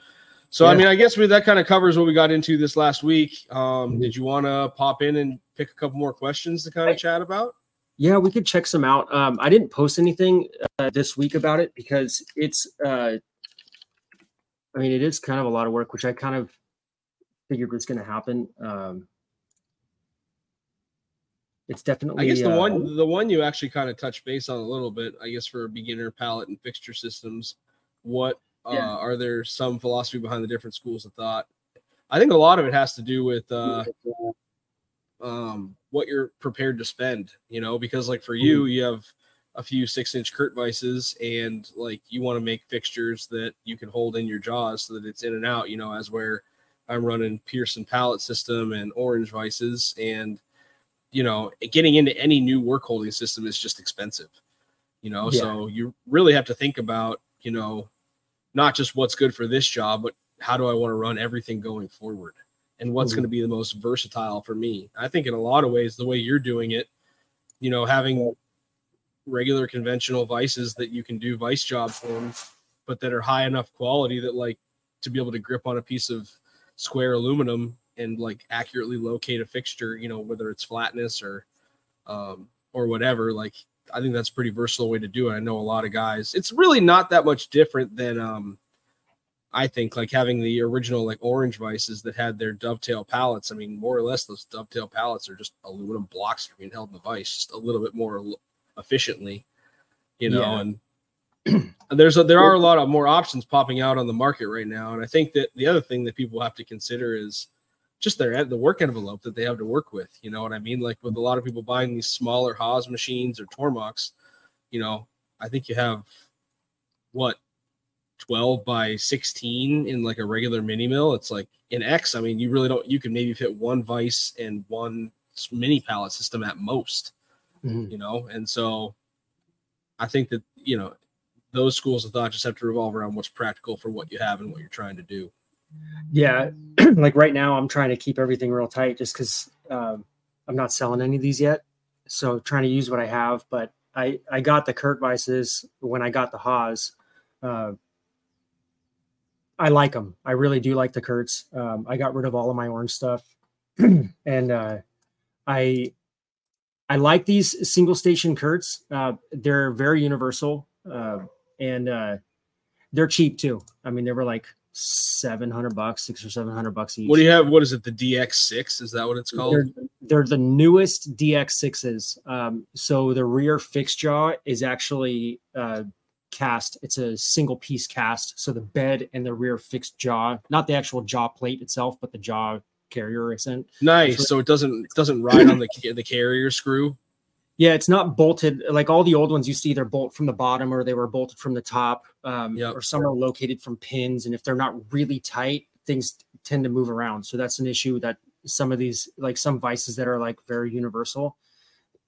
So i mean i guess we, that kind of covers what we got into this last week. Um Mhm. did you want to pop in and pick a couple more questions to kind of chat about? Yeah, we could check some out. Um, I didn't post anything uh, this week about it because it's, uh, I mean, it is kind of a lot of work, which I kind of figured was going to happen. Um, it's definitely. I guess the uh, one the one you actually kind of touched base on a little bit. I guess for a beginner pallet and fixture systems, what uh, Yeah. are there some philosophy behind the different schools of thought? I think a lot of it has to do with uh, um, what you're prepared to spend. You know, because like for you, you have a few six inch Kurt vices, and like you want to make fixtures that you can hold in your jaws so that it's in and out. You know, as where I'm running Pierson pallet system and orange vices and you know, getting into any new work holding system is just expensive, you know. Yeah. So you really have to think about, you know, not just what's good for this job, but how do I want to run everything going forward and what's Mhm. going to be the most versatile for me. I think in a lot of ways, the way you're doing it, you know, having regular conventional vices that you can do vice jobs on, but that are high enough quality that like to be able to grip on a piece of square aluminum and like accurately locate a fixture, you know, whether it's flatness or um or whatever, like I think that's a pretty versatile way to do it. I know a lot of guys. It's really not that much different than um I think like having the original like orange vices that had their dovetail pallets. I mean, more or less those dovetail pallets are just aluminum blocks being held in the vice, just a little bit more efficiently, you know, Yeah. and there's a, there are a lot of more options popping out on the market right now. And I think that the other thing that people have to consider is just their the work envelope that they have to work with. You know what I mean? Like with a lot of people buying these smaller Haas machines or Tormachs, you know, I think you have what 12 by 16 in like a regular mini mill. It's like in X, I mean, you really don't, you can maybe fit one vice and one mini pallet system at most, Mhm. you know? And so I think that, you know, those schools of thought just have to revolve around what's practical for what you have and what you're trying to do. Yeah, like right now, I'm trying to keep everything real tight just because um, I'm not selling any of these yet. So trying to use what I have, but I I got the Kurt Vices when I got the Haas. Uh, I like them. I really do like the Kurts. Um, I got rid of all of my orange stuff, and uh, I I like these single station Kurts. Uh, they're very universal, uh, and uh, they're cheap too. I mean, they were like seven hundred bucks, six or seven hundred bucks each. What do you have? What is it? The DX6? Is that what it's called? They're, they're the newest DX6s. Um, so the rear fixed jaw is actually uh, cast. It's a single piece cast. So the bed and the rear fixed jaw, not the actual jaw plate itself, but the jaw carrier isn't. Nice. So it doesn't it doesn't ride on the the carrier screw. Yeah, it's not bolted like all the old ones. You see, they're bolt from the bottom or they were bolted from the top, um, Yep. or some are located from pins. And if they're not really tight, things tend to move around. So that's an issue that some of these, like some vices that are like very universal,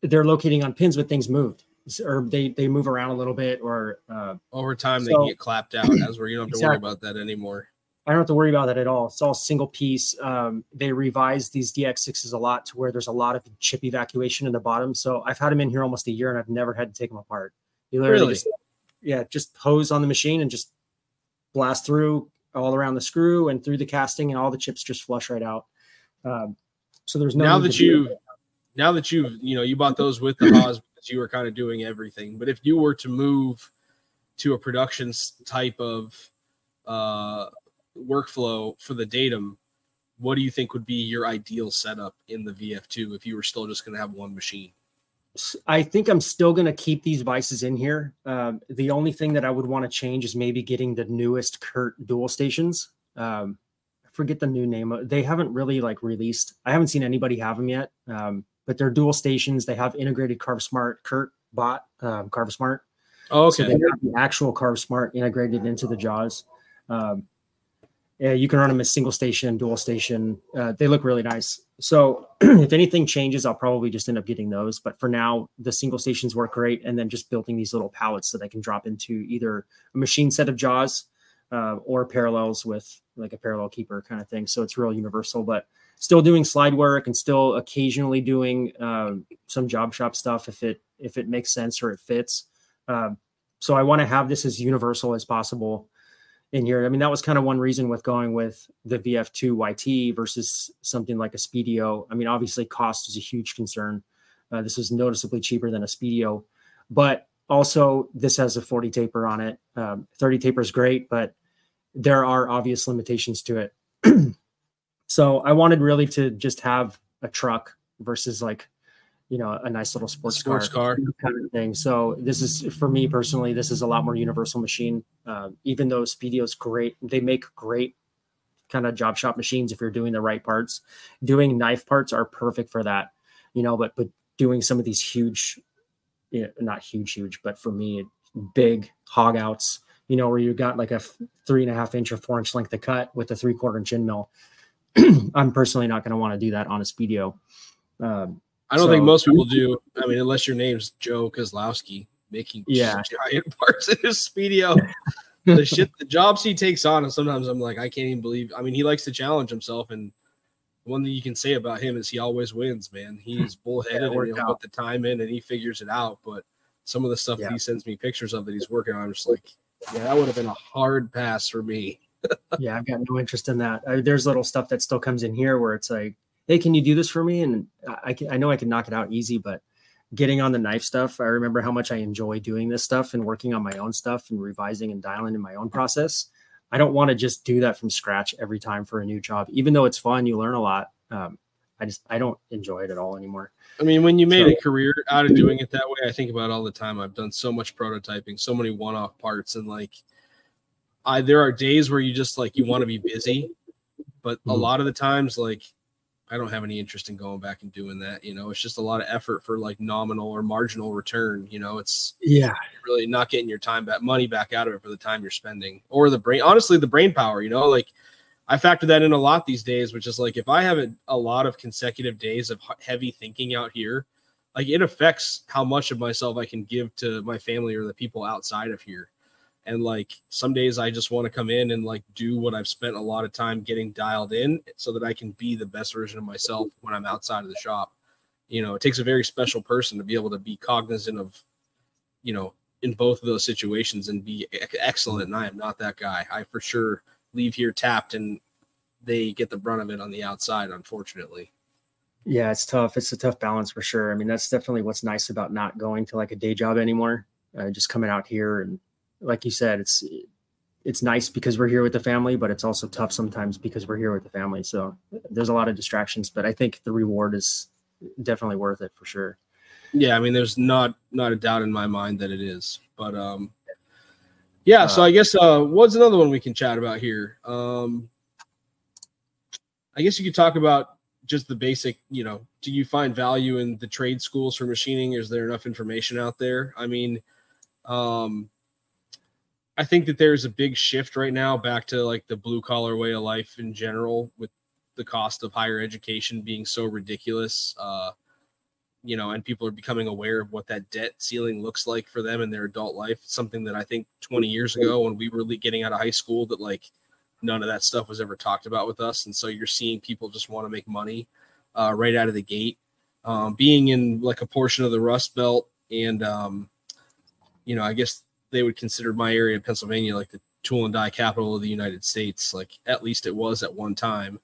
they're locating on pins, but things moved or they they move around a little bit. Or uh, Over time, they So- can get clapped out as where you don't have to worry about that anymore. I don't have to worry about that at all. It's all single piece. Um, they revised these DX6s a lot to where there's a lot of chip evacuation in the bottom. So I've had them in here almost a year and I've never had to take them apart. You literally Really? just, yeah, just hose on the machine and just blast through all around the screw and through the casting and all the chips just flush right out. Um, so there's no now that you now that you've you know you bought those with the Haas because you were kind of doing everything. But if you were to move to a production type of uh, workflow for the datum, what do you think would be your ideal setup in the VF2 if you were still just going to have one machine? I think I'm still going to keep these vices in here. Um, the only thing that I would want to change is maybe getting the newest Kurt dual stations. Um, I forget the new name. They haven't really like released. I haven't seen anybody have them yet. Um, but they're dual stations. They have integrated CarvSmart. Kurt bought um, CarvSmart, Oh, okay so they have the actual CarvSmart integrated into the jaws. Um, yeah, you can run them as single station, dual station. Uh, they look really nice. So if anything changes, I'll probably just end up getting those. But for now, the single stations work great, and then just building these little pallets that I can drop into either a machine set of jaws uh, or parallels with like a parallel keeper kind of thing. So it's real universal, but still doing slide work and still occasionally doing um, some job shop stuff if it if it makes sense or it fits. Um, so I want to have this as universal as possible in here. I mean, that was kind of one reason with going with the VF2 YT versus something like a Speedio. I mean, obviously, cost is a huge concern. Uh, this is noticeably cheaper than a Speedio, but also this has a 40 taper on it. Um, 30 taper is great, but there are obvious limitations to it. so I wanted really to just have a truck versus like you know, a nice little sports, sports car, car, kind of thing. So this is for me personally, this is a lot more universal machine. Uh, even though Speedio's great, they make great kind of job shop machines if you're doing the right parts. Doing knife parts are perfect for that, you know. But but doing some of these huge, you know, not huge, huge, but for me, big hog outs, you know, where you got like a three and a half inch or four inch length of cut with a three quarter inch end mill. I'm personally not going to want to do that on a Speedio. Um, I don't so, think most people do. I mean, unless your name's Joe Kozlowski making yeah. giant parts in his Speedio. the shit, the jobs he takes on, and sometimes I'm like, I can't even believe. I mean, he likes to challenge himself, and one thing you can say about him is he always wins, man. He's bullheaded yeah, and he'll put the time in and he figures it out. But some of the stuff yeah. that he sends me pictures of that he's working on, I'm just like, yeah, that would have been a hard pass for me. yeah, I've got no interest in that. I, there's little stuff that still comes in here where it's like, hey, can you do this for me? And I, can, I know I can knock it out easy, but getting on the knife stuff, I remember how much I enjoy doing this stuff and working on my own stuff and revising and dialing in my own process. I don't want to just do that from scratch every time for a new job, even though it's fun. You learn a lot. Um, I just I don't enjoy it at all anymore. I mean, when you made so, a career out of doing it that way, I think about all the time. I've done so much prototyping, so many one-off parts, and like, I there are days where you just like you want to be busy, but mm-hmm. a lot of the times, like, I don't have any interest in going back and doing that. You know, it's just a lot of effort for like nominal or marginal return. You know, it's yeah, really not getting your time back, money back out of it for the time you're spending, or the brain. Honestly, the brain power. You know, like I factor that in a lot these days, which is like if I have a, a lot of consecutive days of heavy thinking out here, like it affects how much of myself I can give to my family or the people outside of here. And like some days I just want to come in and like do what I've spent a lot of time getting dialed in so that I can be the best version of myself when I'm outside of the shop. You know, it takes a very special person to be able to be cognizant of, you know, in both of those situations and be excellent. And I am not that guy. I for sure leave here tapped and they get the brunt of it on the outside, unfortunately. Yeah, it's tough. It's a tough balance for sure. I mean, that's definitely what's nice about not going to like a day job anymore. Uh, just coming out here and like you said, it's it's nice because we're here with the family, but it's also tough sometimes because we're here with the family. So there's a lot of distractions, but I think the reward is definitely worth it for sure. Yeah, I mean, there's not not a doubt in my mind that it is. But um, yeah, uh, so I guess uh, what's another one we can chat about here? Um, I guess you could talk about just the basic, you know, do you find value in the trade schools for machining? Is there enough information out there? I mean, um, I think that there's a big shift right now back to like the blue collar way of life in general with the cost of higher education being so ridiculous. Uh, you know, and people are becoming aware of what that debt ceiling looks like for them in their adult life. It's something that I think 20 years ago when we were getting out of high school that like none of that stuff was ever talked about with us. And so you're seeing people just want to make money uh, right out of the gate. Um, being in like a portion of the Rust Belt and, um, you know, I guess they would consider my area of Pennsylvania like the tool and die capital of the United States. Like at least it was at one time.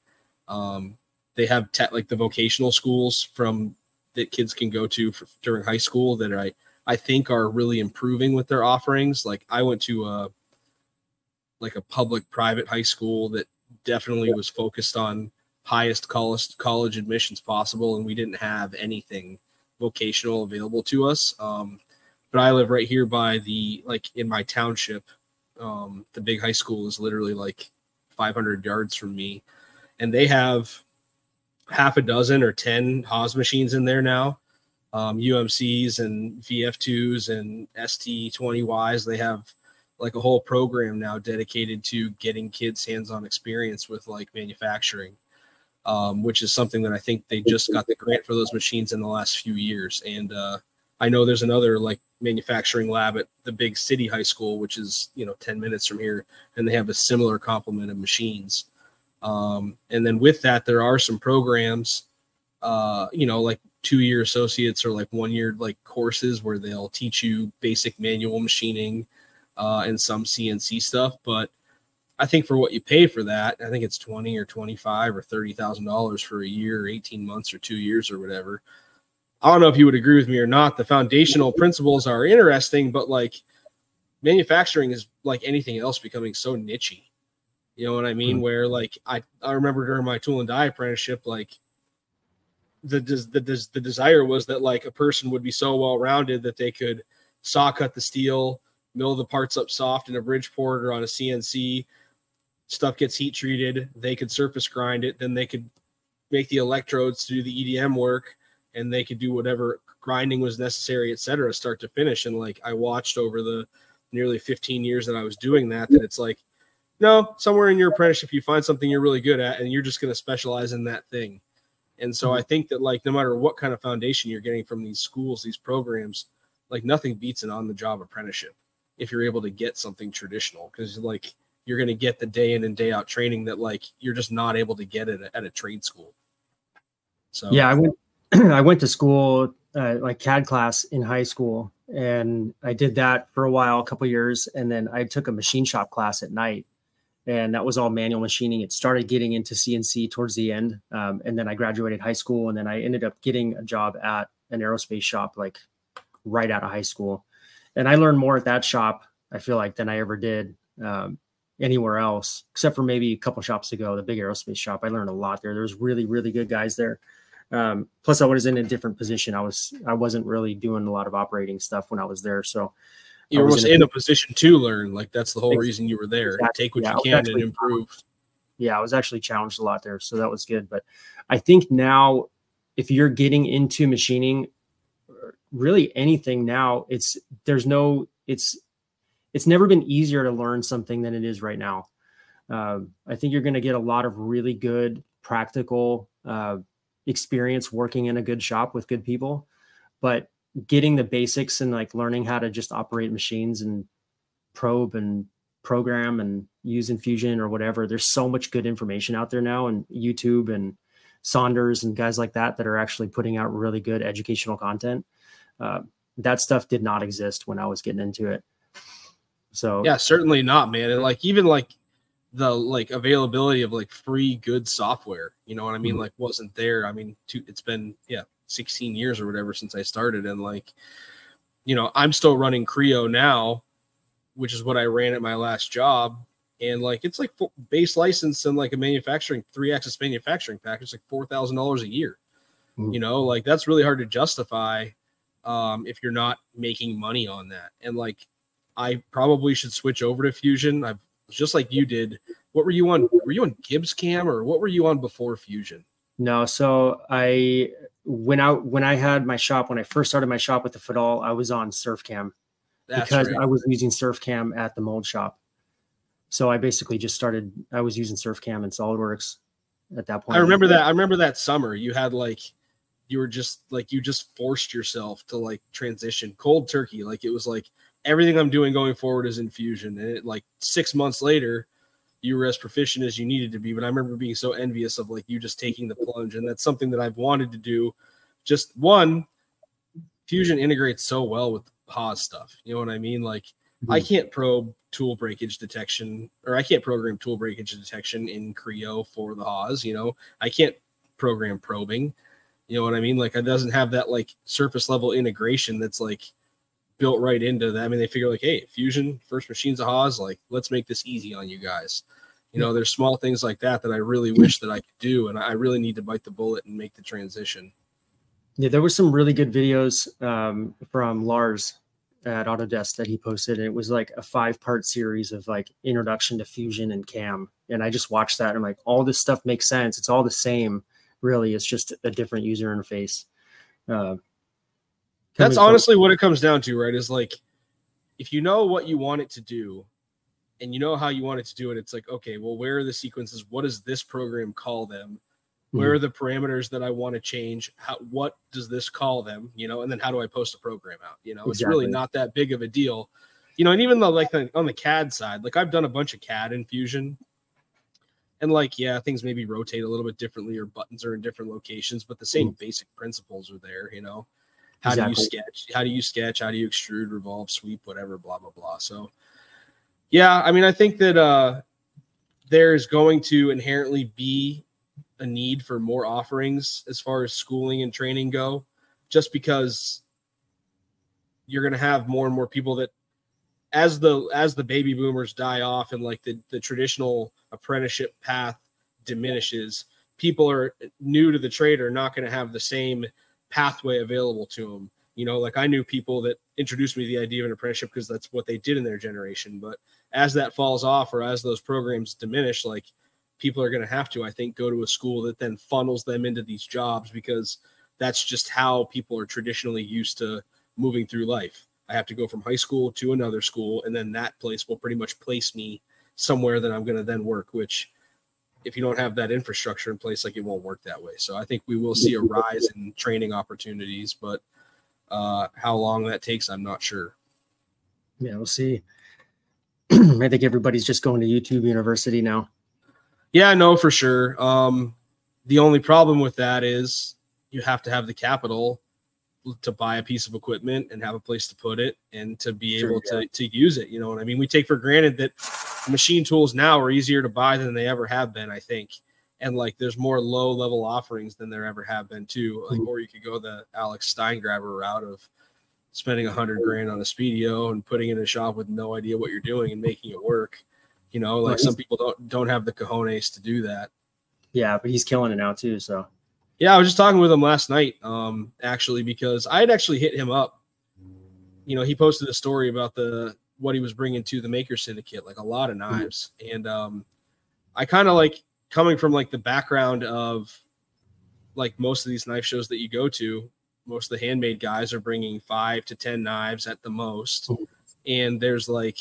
Um, they have te- like the vocational schools from that kids can go to for, during high school that I I think are really improving with their offerings. Like I went to a like a public private high school that definitely was focused on highest college college admissions possible, and we didn't have anything vocational available to us. Um, but I live right here by the like in my township. Um, the big high school is literally like 500 yards from me, and they have half a dozen or 10 Haas machines in there now. Um, UMCs and VF2s and ST20Ys. They have like a whole program now dedicated to getting kids hands-on experience with like manufacturing, um, which is something that I think they just got the grant for those machines in the last few years. And uh, I know there's another like manufacturing lab at the big city high school, which is you know 10 minutes from here, and they have a similar complement of machines. Um, and then with that, there are some programs, uh, you know, like two year associates or like one year like courses where they'll teach you basic manual machining uh, and some CNC stuff. But I think for what you pay for that, I think it's 20 or 25 or $30,000 for a year, 18 months or two years or whatever. I don't know if you would agree with me or not. The foundational principles are interesting, but like manufacturing is like anything else becoming so nichey. You know what I mean? Mm-hmm. Where like I, I remember during my tool and die apprenticeship, like the the the, the desire was that like a person would be so well rounded that they could saw cut the steel, mill the parts up soft in a Bridgeport or on a CNC. Stuff gets heat treated. They could surface grind it. Then they could make the electrodes to do the EDM work, and they could do whatever grinding was necessary, et cetera, start to finish. And like I watched over the nearly 15 years that I was doing that, that it's like, no, somewhere in your apprenticeship you find something you're really good at, and you're just going to specialize in that thing. And so I mm-hmm. think that like no matter what kind of foundation you're getting from these schools, these programs, like nothing beats an on the job apprenticeship if you're able to get something traditional because like you're going to get the day in and day out training that like you're just not able to get it at a trade school. So yeah, I went I went to school uh, like CAD class in high school, and I did that for a while, a couple years, and then I took a machine shop class at night, and that was all manual machining. It started getting into CNC towards the end, um, and then I graduated high school, and then I ended up getting a job at an aerospace shop like right out of high school, and I learned more at that shop. I feel like than I ever did um, anywhere else, except for maybe a couple shops ago, the big aerospace shop. I learned a lot there. There's really, really good guys there. Um, plus, I was in a different position. I was I wasn't really doing a lot of operating stuff when I was there. So you were in, in a, position to learn. Like that's the whole reason you were there. Exactly. Take what yeah, you can and improve. Yeah, I was actually challenged a lot there, so that was good. But I think now, if you're getting into machining, really anything now, it's there's no it's it's never been easier to learn something than it is right now. Uh, I think you're going to get a lot of really good practical uh, experience working in a good shop with good people, but getting the basics and like learning how to just operate machines and probe and program and use in Fusion or whatever there's so much good information out there now and youtube and saunders and guys like that that are actually putting out really good educational content. Uh, that stuff did not exist when i was getting into it. So yeah certainly not man. And like even like the like availability of like free good software you know what i mean mm-hmm. like wasn't there i mean two, it's been yeah 16 years or whatever since i started and like you know i'm still running creo now which is what i ran at my last job and like it's like base license and like a manufacturing three axis manufacturing package like four thousand dollars a year mm-hmm. you know like that's really hard to justify um if you're not making money on that and like i probably should switch over to fusion i've just like you did. What were you on? Were you on GibbsCAM or what were you on before Fusion? No, so I when I when I had my shop when I first started my shop with the Fadal, I was on surf SurfCam because right. I was using SurfCam at the mold shop. So I basically just started. I was using SurfCam and SolidWorks at that point. I remember that. I remember that summer you had like you were just like you just forced yourself to like transition cold turkey. Like it was like everything I'm doing going forward is in Fusion. And it, like six months later, you were as proficient as you needed to be. But I remember being so envious of like you just taking the plunge. And that's something that I've wanted to do. Just one, Fusion integrates so well with Haas stuff. You know what I mean? Like mm-hmm. I can't probe tool breakage detection or I can't program tool breakage detection in Creo for the Haas. You know, I can't program probing. You know what I mean? Like it doesn't have that like surface level integration that's like built right into that. I mean, they figure like, hey, Fusion, first machines of Haas, like let's make this easy on you guys. You know, there's small things like that that I really wish that I could do, and I really need to bite the bullet and make the transition. Yeah, there were some really good videos um, from Lars at Autodesk that he posted, and it was like a five part series of like introduction to Fusion and Cam. And I just watched that, and I'm like, all this stuff makes sense. It's all the same, really. It's just a different user interface. Uh, that's honestly what it comes down to, right? Is like if you know what you want it to do and you know how you want it to do it, it's like, okay, well, where are the sequences? What does this program call them? Where mm-hmm. are the parameters that I want to change? How what does this call them? You know, and then how do I post a program out? You know, exactly. it's really not that big of a deal. You know, and even though like the, on the CAD side, like I've done a bunch of CAD in Fusion. And like, yeah, things maybe rotate a little bit differently or buttons are in different locations, but the same mm-hmm. basic principles are there, you know. How exactly. do you sketch? How do you sketch? How do you extrude, revolve, sweep, whatever, blah, blah, blah. So, yeah, I mean, I think that uh, there's going to inherently be a need for more offerings as far as schooling and training go, just because you're going to have more and more people that as the as the baby boomers die off and like the the traditional apprenticeship path diminishes people are new to the trade are not going to have the same pathway available to them. You know, like I knew people that introduced me to the idea of an apprenticeship because that's what they did in their generation. But as that falls off or as those programs diminish, like people are going to have to, I think, go to a school that then funnels them into these jobs because that's just how people are traditionally used to moving through life. I have to go from high school to another school, and then that place will pretty much place me somewhere that I'm going to then work, which if you don't have that infrastructure in place, like it won't work that way. So I think we will see a rise in training opportunities, but uh, how long that takes, I'm not sure. Yeah, we'll see. I think everybody's just going to YouTube University now. Yeah, no, for sure. Um, the only problem with that is you have to have the capital to buy a piece of equipment and have a place to put it and to be sure, able yeah. to, to use it. You know what I mean? We take for granted that machine tools now are easier to buy than they ever have been, I think. And like there's more low level offerings than there ever have been too. Like, mm-hmm. or you could go the Alex Steingraber route of spending a hundred grand on a Speedio and putting it in a shop with no idea what you're doing and making it work. You know, like some people don't don't have the cojones to do that. Yeah, but he's killing it now too. So yeah, I was just talking with him last night, um, actually, because I had actually hit him up. You know, he posted a story about the what he was bringing to the Maker Syndicate, like a lot of mm-hmm. knives, mm-hmm. and um, I kind of like coming from like the background of like most of these knife shows that you go to. Most of the handmade guys are bringing five to ten knives at the most, mm-hmm. and there's like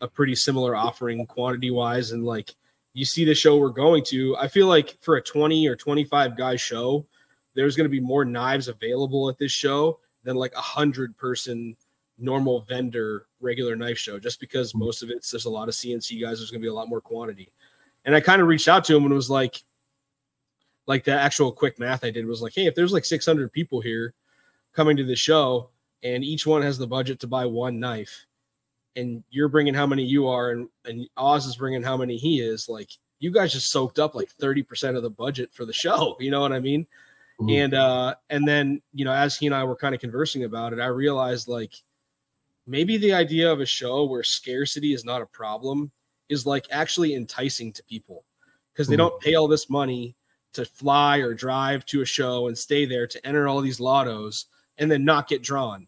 a pretty similar offering quantity wise, and like you see the show we're going to, I feel like for a 20 or 25 guy show, there's going to be more knives available at this show than like a hundred person normal vendor regular knife show, just because most of it's there's a lot of CNC guys, there's going to be a lot more quantity. And I kind of reached out to him and was like, like the actual quick math I did was like, hey, if there's like 600 people here coming to the show and each one has the budget to buy one knife, and you're bringing how many you are, and, and Oz is bringing how many he is, like you guys just soaked up like 30% of the budget for the show. You know what I mean? Mm-hmm. And uh, and then you know, as he and I were kind of conversing about it, I realized like maybe the idea of a show where scarcity is not a problem is like actually enticing to people because they mm-hmm. don't pay all this money to fly or drive to a show and stay there to enter all these lottos and then not get drawn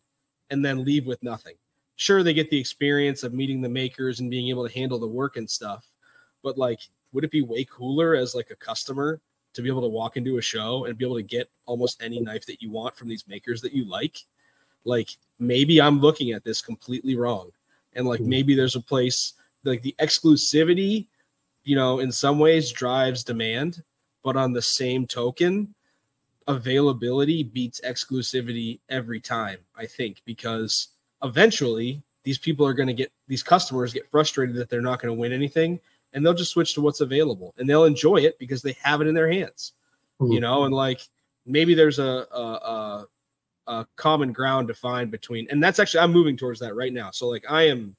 and then leave with nothing sure they get the experience of meeting the makers and being able to handle the work and stuff but like would it be way cooler as like a customer to be able to walk into a show and be able to get almost any knife that you want from these makers that you like like maybe i'm looking at this completely wrong and like hmm. maybe there's a place like the exclusivity you know in some ways drives demand but on the same token availability beats exclusivity every time i think because eventually these people are going to get these customers get frustrated that they're not going to win anything and they'll just switch to what's available and they'll enjoy it because they have it in their hands mm-hmm. you know and like maybe there's a, a, a a common ground to find between and that's actually i'm moving towards that right now so like i am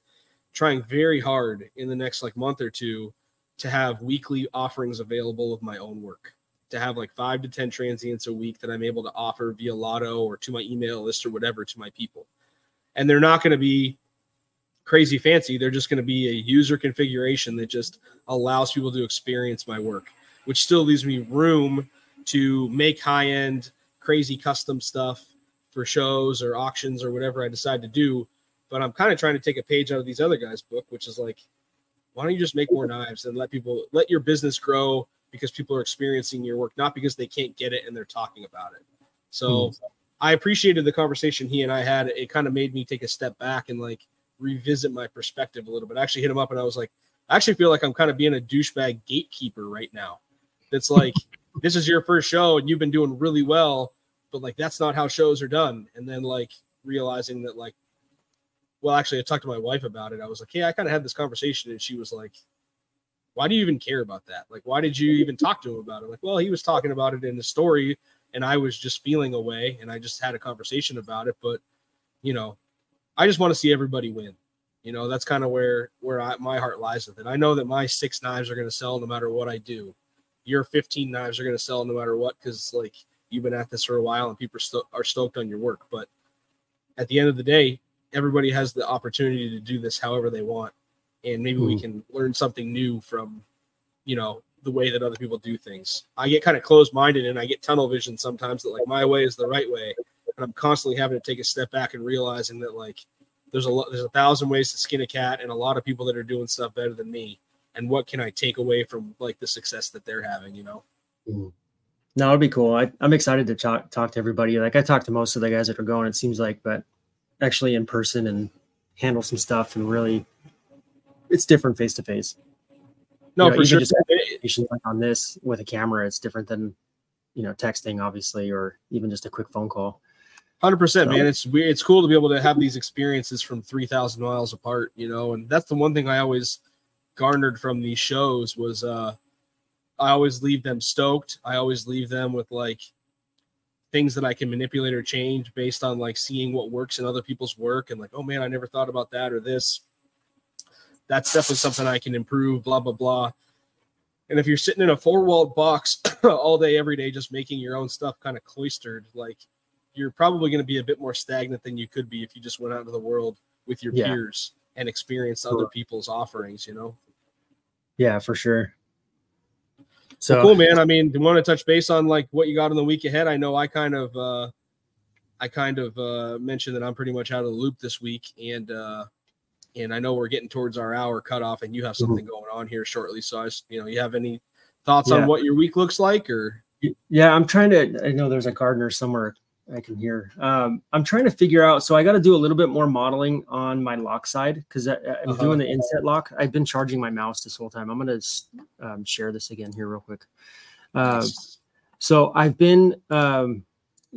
trying very hard in the next like month or two to have weekly offerings available of my own work to have like five to ten transients a week that i'm able to offer via lotto or to my email list or whatever to my people and they're not going to be crazy fancy. They're just going to be a user configuration that just allows people to experience my work, which still leaves me room to make high end, crazy custom stuff for shows or auctions or whatever I decide to do. But I'm kind of trying to take a page out of these other guys' book, which is like, why don't you just make more knives and let people let your business grow because people are experiencing your work, not because they can't get it and they're talking about it. So. Hmm I appreciated the conversation he and I had. It kind of made me take a step back and like revisit my perspective a little bit. I actually hit him up and I was like, I actually feel like I'm kind of being a douchebag gatekeeper right now. That's like, this is your first show and you've been doing really well, but like that's not how shows are done. And then like realizing that like, well, actually, I talked to my wife about it. I was like, hey, I kind of had this conversation, and she was like, why do you even care about that? Like, why did you even talk to him about it? Like, well, he was talking about it in the story and I was just feeling away and I just had a conversation about it. But you know, I just want to see everybody win. You know, that's kind of where where I, my heart lies with it. I know that my six knives are going to sell no matter what I do. Your 15 knives are going to sell no matter what because like you've been at this for a while and people are, sto- are stoked on your work. But at the end of the day, everybody has the opportunity to do this however they want, and maybe mm. we hmm. can learn something new from, you know, the way that other people do things. I get kind of closed minded and I get tunnel vision sometimes that like my way is the right way. And I'm constantly having to take a step back and realizing that like there's a lot there's a thousand ways to skin a cat and a lot of people that are doing stuff better than me. And what can I take away from like the success that they're having, you know? Mm-hmm. No, it'd be cool. I, am excited to talk talk to everybody. Like I talked to most of the guys that are going, it seems like, but actually in person and handle some stuff and really it's different face to face. No, you know, for sure. Just like on this with a camera, it's different than you know texting, obviously, or even just a quick phone call. Hundred percent, man. It's weird. It's cool to be able to have these experiences from three thousand miles apart, you know. And that's the one thing I always garnered from these shows was uh I always leave them stoked. I always leave them with like things that I can manipulate or change based on like seeing what works in other people's work and like, oh man, I never thought about that or this that's definitely something I can improve, blah, blah, blah. And if you're sitting in a four walled box all day, every day, just making your own stuff kind of cloistered, like you're probably going to be a bit more stagnant than you could be if you just went out into the world with your yeah. peers and experienced sure. other people's offerings, you know? Yeah, for sure. So well, cool, man. I mean, do you want to touch base on like what you got in the week ahead? I know I kind of, uh, I kind of uh, mentioned that I'm pretty much out of the loop this week, and uh, and I know we're getting towards our hour cutoff, and you have mm-hmm. something mm-hmm. going on here shortly. So I, you know, you have any thoughts yeah. on what your week looks like, or? Yeah, I'm trying to. I know there's a gardener somewhere I can hear. Um, I'm trying to figure out. So I got to do a little bit more modeling on my lock side because I'm uh-huh. doing the inset lock. I've been charging my mouse this whole time. I'm going to um, share this again here real quick. Uh, so I've been um,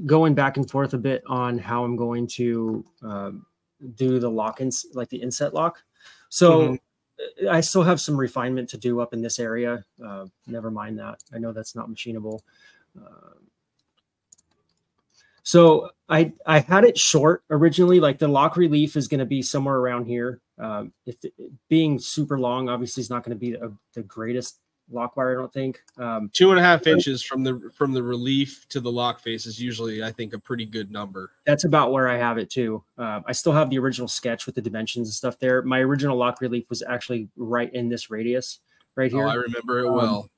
going back and forth a bit on how I'm going to um, do the lock ins like the inset lock. So mm-hmm. I still have some refinement to do up in this area. Uh, never mind that. I know that's not machinable. Uh, so I I had it short originally. Like the lock relief is going to be somewhere around here. Um, if the, being super long, obviously, is not going to be a, the greatest lock wire. I don't think. Um, Two and a half inches from the from the relief to the lock face is usually, I think, a pretty good number. That's about where I have it too. Uh, I still have the original sketch with the dimensions and stuff there. My original lock relief was actually right in this radius, right here. Oh, I remember it um, well.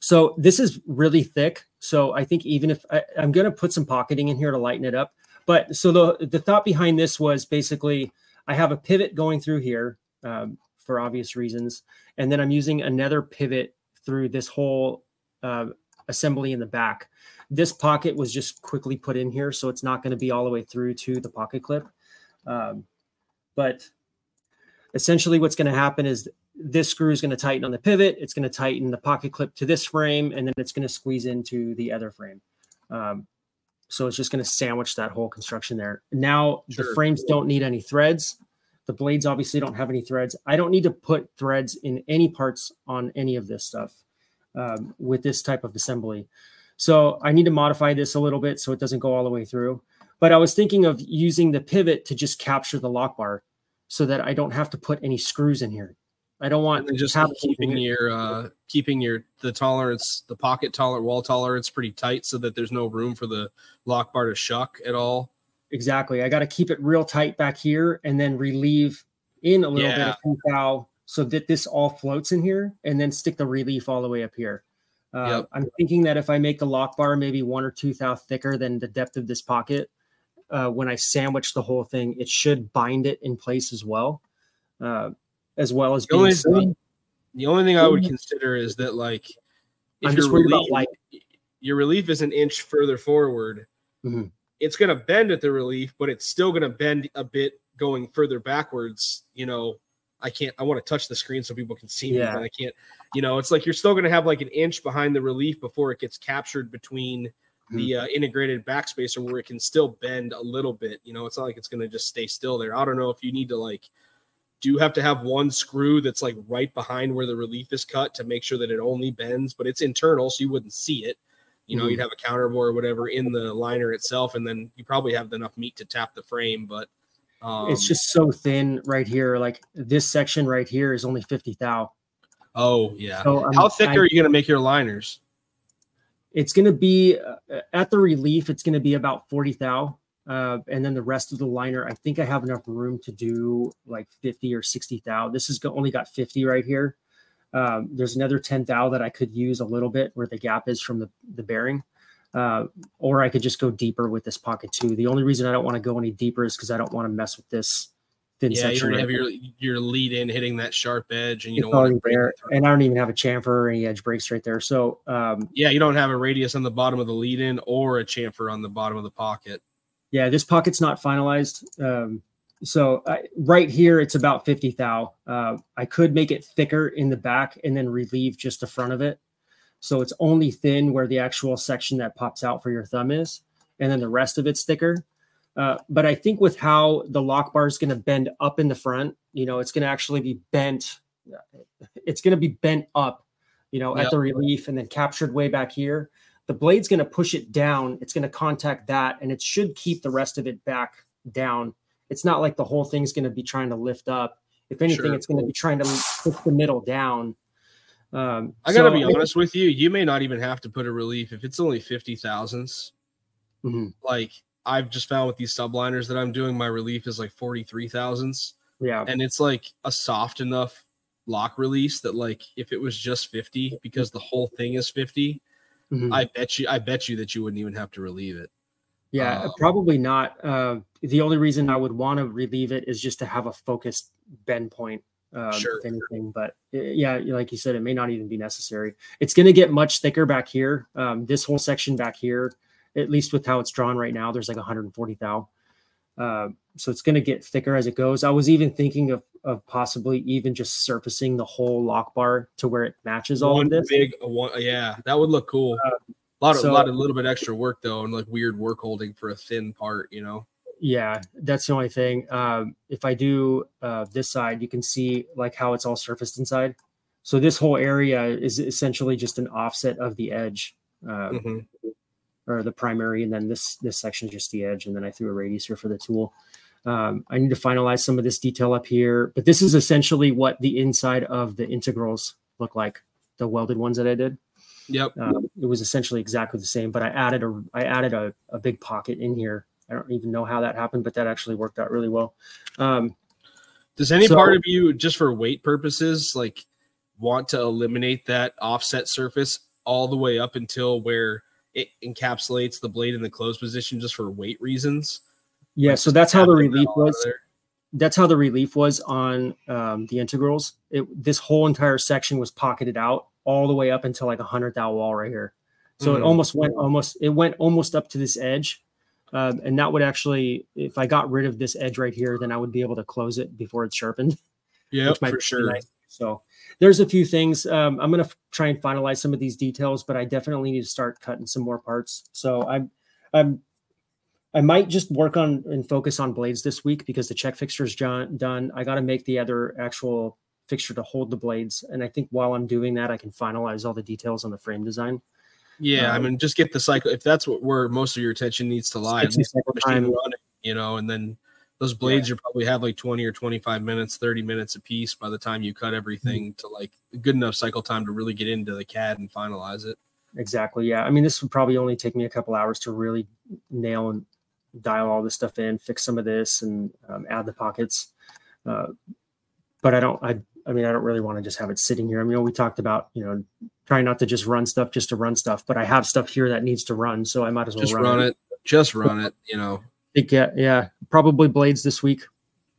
So this is really thick. So I think even if I, I'm going to put some pocketing in here to lighten it up. But so the the thought behind this was basically I have a pivot going through here. Um, for obvious reasons. And then I'm using another pivot through this whole uh, assembly in the back. This pocket was just quickly put in here, so it's not going to be all the way through to the pocket clip. Um, but essentially what's going to happen is this screw is going to tighten on the pivot. It's going to tighten the pocket clip to this frame, and then it's going to squeeze into the other frame. Um, so it's just going to sandwich that whole construction there. Now sure. the frames don't need any threads. The blades obviously don't have any threads. I don't need to put threads in any parts on any of this stuff um, with this type of assembly. So I need to modify this a little bit so it doesn't go all the way through. But I was thinking of using the pivot to just capture the lock bar so that I don't have to put any screws in here. I don't want to just keeping your uh keeping your the tolerance, the pocket tolerance, wall tolerance pretty tight so that there's no room for the lock bar to shuck at all. Exactly. I got to keep it real tight back here and then relieve in a little yeah. bit of two so that this all floats in here and then stick the relief all the way up here. Uh, yep. I'm thinking that if I make the lock bar maybe one or two thou thicker than the depth of this pocket, uh, when I sandwich the whole thing, it should bind it in place as well, uh, as well as the only, thing, the only thing I would consider is that like if I'm your relief, like your relief is an inch further forward, mm-hmm it's going to bend at the relief, but it's still going to bend a bit going further backwards. You know, I can't, I want to touch the screen so people can see yeah. me, but I can't, you know, it's like you're still going to have like an inch behind the relief before it gets captured between mm-hmm. the uh, integrated backspacer where it can still bend a little bit. You know, it's not like it's going to just stay still there. I don't know if you need to like, do you have to have one screw that's like right behind where the relief is cut to make sure that it only bends, but it's internal, so you wouldn't see it. You know, mm-hmm. you'd have a counter bore or whatever in the liner itself, and then you probably have enough meat to tap the frame. But um, it's just so thin right here. Like this section right here is only 50 thou. Oh, yeah. So, um, How thick I, are you going to make your liners? It's going to be uh, at the relief, it's going to be about 40 thou. Uh, and then the rest of the liner, I think I have enough room to do like 50 or 60 thou. This has only got 50 right here. Um, there's another 10 thou that I could use a little bit where the gap is from the, the bearing. Uh, or I could just go deeper with this pocket too. The only reason I don't want to go any deeper is because I don't want to mess with this thin yeah, section. Yeah, you have your your lead in hitting that sharp edge, and you it's don't want to there. And I don't even have a chamfer or any edge breaks right there. So um, yeah, you don't have a radius on the bottom of the lead in or a chamfer on the bottom of the pocket. Yeah, this pocket's not finalized. Um, so I, right here, it's about 50 thou. Uh, I could make it thicker in the back and then relieve just the front of it. So it's only thin where the actual section that pops out for your thumb is. And then the rest of it's thicker. Uh, but I think with how the lock bar is going to bend up in the front, you know, it's going to actually be bent. It's going to be bent up, you know, yep. at the relief and then captured way back here. The blade's going to push it down. It's going to contact that and it should keep the rest of it back down it's not like the whole thing's going to be trying to lift up. If anything, sure. it's going to be trying to push the middle down. Um, I got to so be honest with you. You may not even have to put a relief if it's only 50 thousandths. Mm-hmm. Like I've just found with these subliners that I'm doing, my relief is like 43 thousandths. Yeah. And it's like a soft enough lock release that like if it was just 50 because the whole thing is 50, mm-hmm. I bet you I bet you that you wouldn't even have to relieve it. Yeah, um, probably not. Uh, the only reason I would want to relieve it is just to have a focused bend point, um, sure. if anything. But eh, yeah, like you said, it may not even be necessary. It's going to get much thicker back here. Um, this whole section back here, at least with how it's drawn right now, there's like 140 thou. Uh, so it's going to get thicker as it goes. I was even thinking of, of possibly even just surfacing the whole lock bar to where it matches all one of this. Big one, yeah, that would look cool. Uh, a lot of so, a lot of little bit extra work though, and like weird work holding for a thin part, you know. Yeah, that's the only thing. Um, if I do uh, this side, you can see like how it's all surfaced inside. So this whole area is essentially just an offset of the edge, uh, mm-hmm. Or the primary, and then this this section is just the edge, and then I threw a radius here for the tool. Um, I need to finalize some of this detail up here, but this is essentially what the inside of the integrals look like, the welded ones that I did. Yep. Um, it was essentially exactly the same, but I added a I added a, a big pocket in here. I don't even know how that happened, but that actually worked out really well. Um, Does any so, part of you, just for weight purposes, like want to eliminate that offset surface all the way up until where it encapsulates the blade in the closed position, just for weight reasons? Yeah, like so that's how the relief was. That's how the relief was on um, the integrals. It, this whole entire section was pocketed out all the way up until like a hundred thou wall right here. So mm-hmm. it almost went almost it went almost up to this edge. Um, and that would actually, if I got rid of this edge right here, then I would be able to close it before it's sharpened. Yeah, for sure. Nice. So there's a few things. Um, I'm going to try and finalize some of these details, but I definitely need to start cutting some more parts. So I'm, I'm, I might just work on and focus on blades this week because the check fixture is done. I got to make the other actual fixture to hold the blades. And I think while I'm doing that, I can finalize all the details on the frame design. Yeah, um, I mean, just get the cycle. If that's what where most of your attention needs to lie, running, you know, and then those blades yeah. you probably have like 20 or 25 minutes, 30 minutes a piece by the time you cut everything to like good enough cycle time to really get into the CAD and finalize it. Exactly. Yeah. I mean, this would probably only take me a couple hours to really nail and dial all this stuff in, fix some of this, and um, add the pockets. Uh, but I don't. I I mean, I don't really want to just have it sitting here. I mean, we talked about, you know, trying not to just run stuff just to run stuff, but I have stuff here that needs to run, so I might as well just run, run it. it. Just run it, you know. Yeah, yeah, probably blades this week.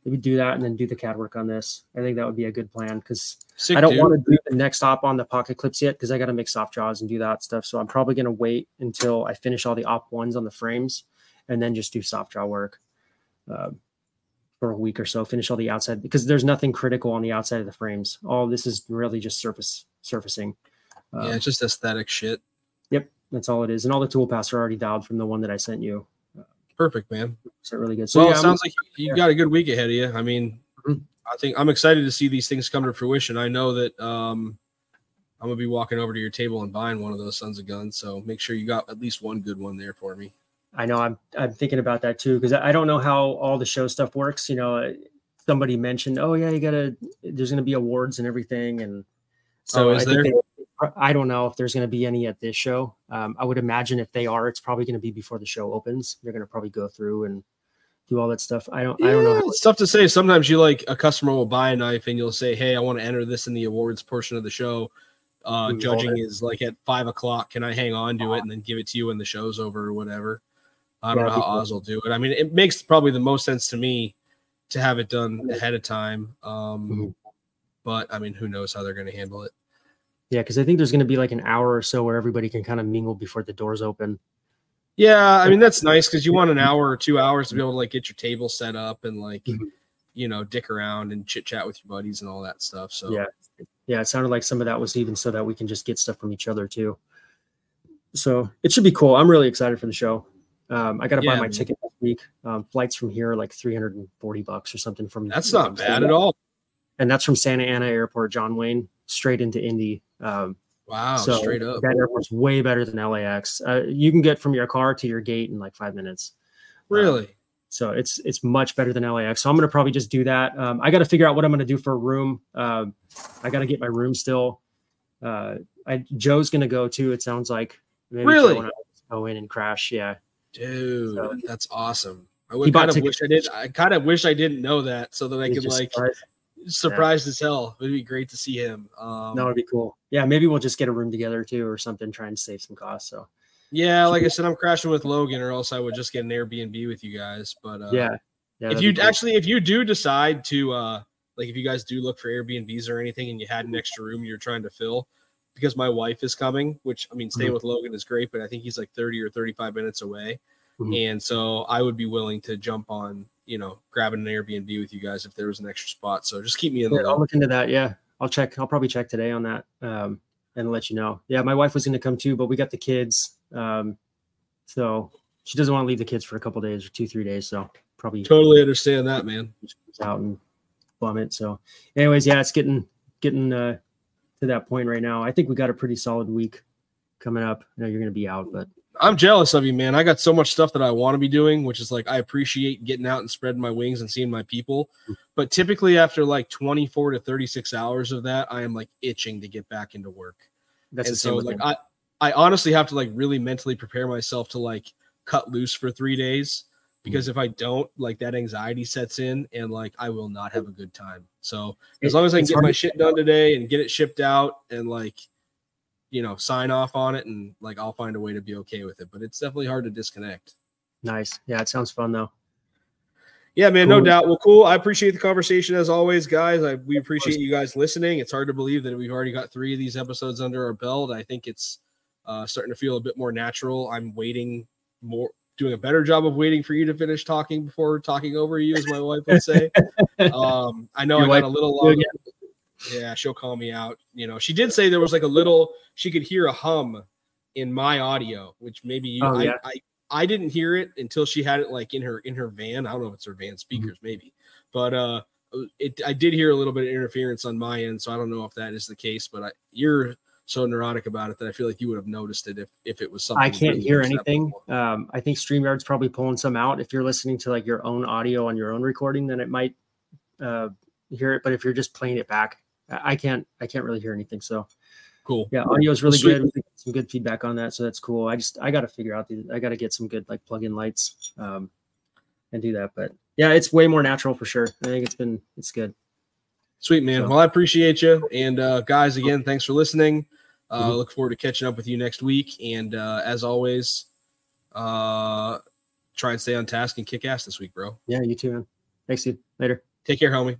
Maybe do that and then do the CAD work on this. I think that would be a good plan because I don't want to do the next op on the pocket clips yet because I got to make soft jaws and do that stuff. So I'm probably going to wait until I finish all the op ones on the frames and then just do soft jaw work. Uh, for a week or so, finish all the outside because there's nothing critical on the outside of the frames. All this is really just surface surfacing. Um, yeah, it's just aesthetic shit. Yep, that's all it is. And all the tool paths are already dialed from the one that I sent you. Perfect, man. So really good. So well, yeah, it sounds like you yeah. got a good week ahead of you. I mean, mm-hmm. I think I'm excited to see these things come to fruition. I know that um, I'm gonna be walking over to your table and buying one of those sons of guns. So make sure you got at least one good one there for me. I know I'm I'm thinking about that too because I don't know how all the show stuff works. You know, somebody mentioned, oh yeah, you gotta there's gonna be awards and everything, and so oh, I, they, I don't know if there's gonna be any at this show. Um, I would imagine if they are, it's probably gonna be before the show opens. They're gonna probably go through and do all that stuff. I don't. I don't know. It's tough to say. Sometimes you like a customer will buy a knife and you'll say, "Hey, I want to enter this in the awards portion of the show." Uh, judging is like at five o'clock. Can I hang on to it and then give it to you when the show's over or whatever? I don't Yeah, know how. Oz will do it. I mean, it makes probably the most sense to me to have it done ahead of time. Um, Mhm. But I mean, who knows how they're going to handle it? Yeah, because I think there's going to be like an hour or so where everybody can kind of mingle before the doors open. Yeah, I mean that's nice because you want an hour or two hours to be able to like get your table set up and like Mhm. you know dick around and chit chat with your buddies and all that stuff. So Yeah. Yeah, it sounded like some of that was even so that we can just get stuff from each other too. So it should be cool. I'm really excited for the show. Um, I got to buy my man. ticket this week. Um, flights from here are like 340 bucks or something from. that's not bad at all. And that's from Santa Ana Airport, John Wayne, straight into Indy. Um, Wow, so straight up. that airport's way better than LAX. Uh, you can get from your car to your gate in like five minutes. Really? So it's it's much better than LAX. So I'm gonna probably just do that. Um, I got to figure out what I'm gonna do for a room. Um, I got to get my room still. Uh, I Joe's gonna go too. It sounds like Maybe Really? Joe go in and crash. Yeah, Dude, So- that's awesome. I would kind of wish I did. I kind of wish I didn't know that, so that I could like surprised. Surprised as hell. It'd be great to see him. Um, that would be cool. Yeah, maybe we'll just get a room together too, or something. Try and save some costs. So yeah, like I said, I'm crashing with Logan, or else I would just get an Airbnb with you guys. But uh, yeah, yeah. if you cool. actually, if you do decide to, uh, like, if you guys do look for Airbnbs or anything, and you had an extra room you're trying to fill, because my wife is coming, which I mean, staying Mhm. with Logan is great, but I think he's like 30 or 35 minutes away, Mhm. and so I would be willing to jump on, you know, grabbing an Airbnb with you guys if there was an extra spot. So just keep me in the Yeah, I'll look into that. Yeah, I'll check. I'll probably check today on that um, and let you know. Yeah, my wife was going to come too, but we got the kids, um, so she doesn't want to leave the kids for a couple days or two, three days. So probably Totally understand that, man. just out and bum it. So, anyways, yeah, it's getting getting uh, to that point right now. I think we got a pretty solid week coming up. I know you're going to be out, but I'm jealous of you, man. I got so much stuff that I want to be doing, which is like I appreciate getting out and spreading my wings and seeing my people. Mm. But typically, after like 24 to 36 hours of that, I am like itching to get back into work. that's and the same so, like. I, I honestly have to like really mentally prepare myself to like cut loose for three days because mm. if I don't, like that anxiety sets in and like I will not have a good time. So, as long as I can get my shit done today and get it shipped out and like you know sign off on it and like I'll find a way to be okay with it but it's definitely hard to disconnect. Nice. Yeah, it sounds fun though. yeah man no doubt. Well cool. I appreciate the conversation as always guys. I, we appreciate you guys listening. It's hard to believe that we've already got three of these episodes under our belt. I think it's uh, starting to feel a bit more natural. I'm waiting more doing a better job of waiting for you to finish talking before talking over you as my wife would say. Um I know Your I got a little long? Yeah, she'll call me out. You know, she did say there was like a little she could hear a hum in my audio, which maybe you Oh, I, yeah. I I didn't hear it until she had it like in her in her van. I don't know if it's her Mm-hmm. van speakers, maybe. But uh it I did hear a little bit of interference on my end, so I don't know if that is the case, but I you're so neurotic about it that I feel like you would have noticed it if if it was something I can't really hear anything. Um, I think StreamYard's probably pulling some out. If you're listening to like your own audio on your own recording, then it might uh, hear it. But if you're just playing it back, I can't. I can't really hear anything. So Cool. yeah, audio is really Sweet. good. We some good feedback on that, so that's cool. I just I got to figure out the. I got to get some good like plug-in lights um, and do that. But yeah, it's way more natural for sure. I think it's been it's good. Sweet man. So- Well, I appreciate you. And uh, guys, again, thanks for listening. Uh, Mhm. Look forward to catching up with you next week. And uh, as always, uh, try and stay on task and kick ass this week, bro. Yeah, you too, man. Thanks, dude. Later. Take care, homie.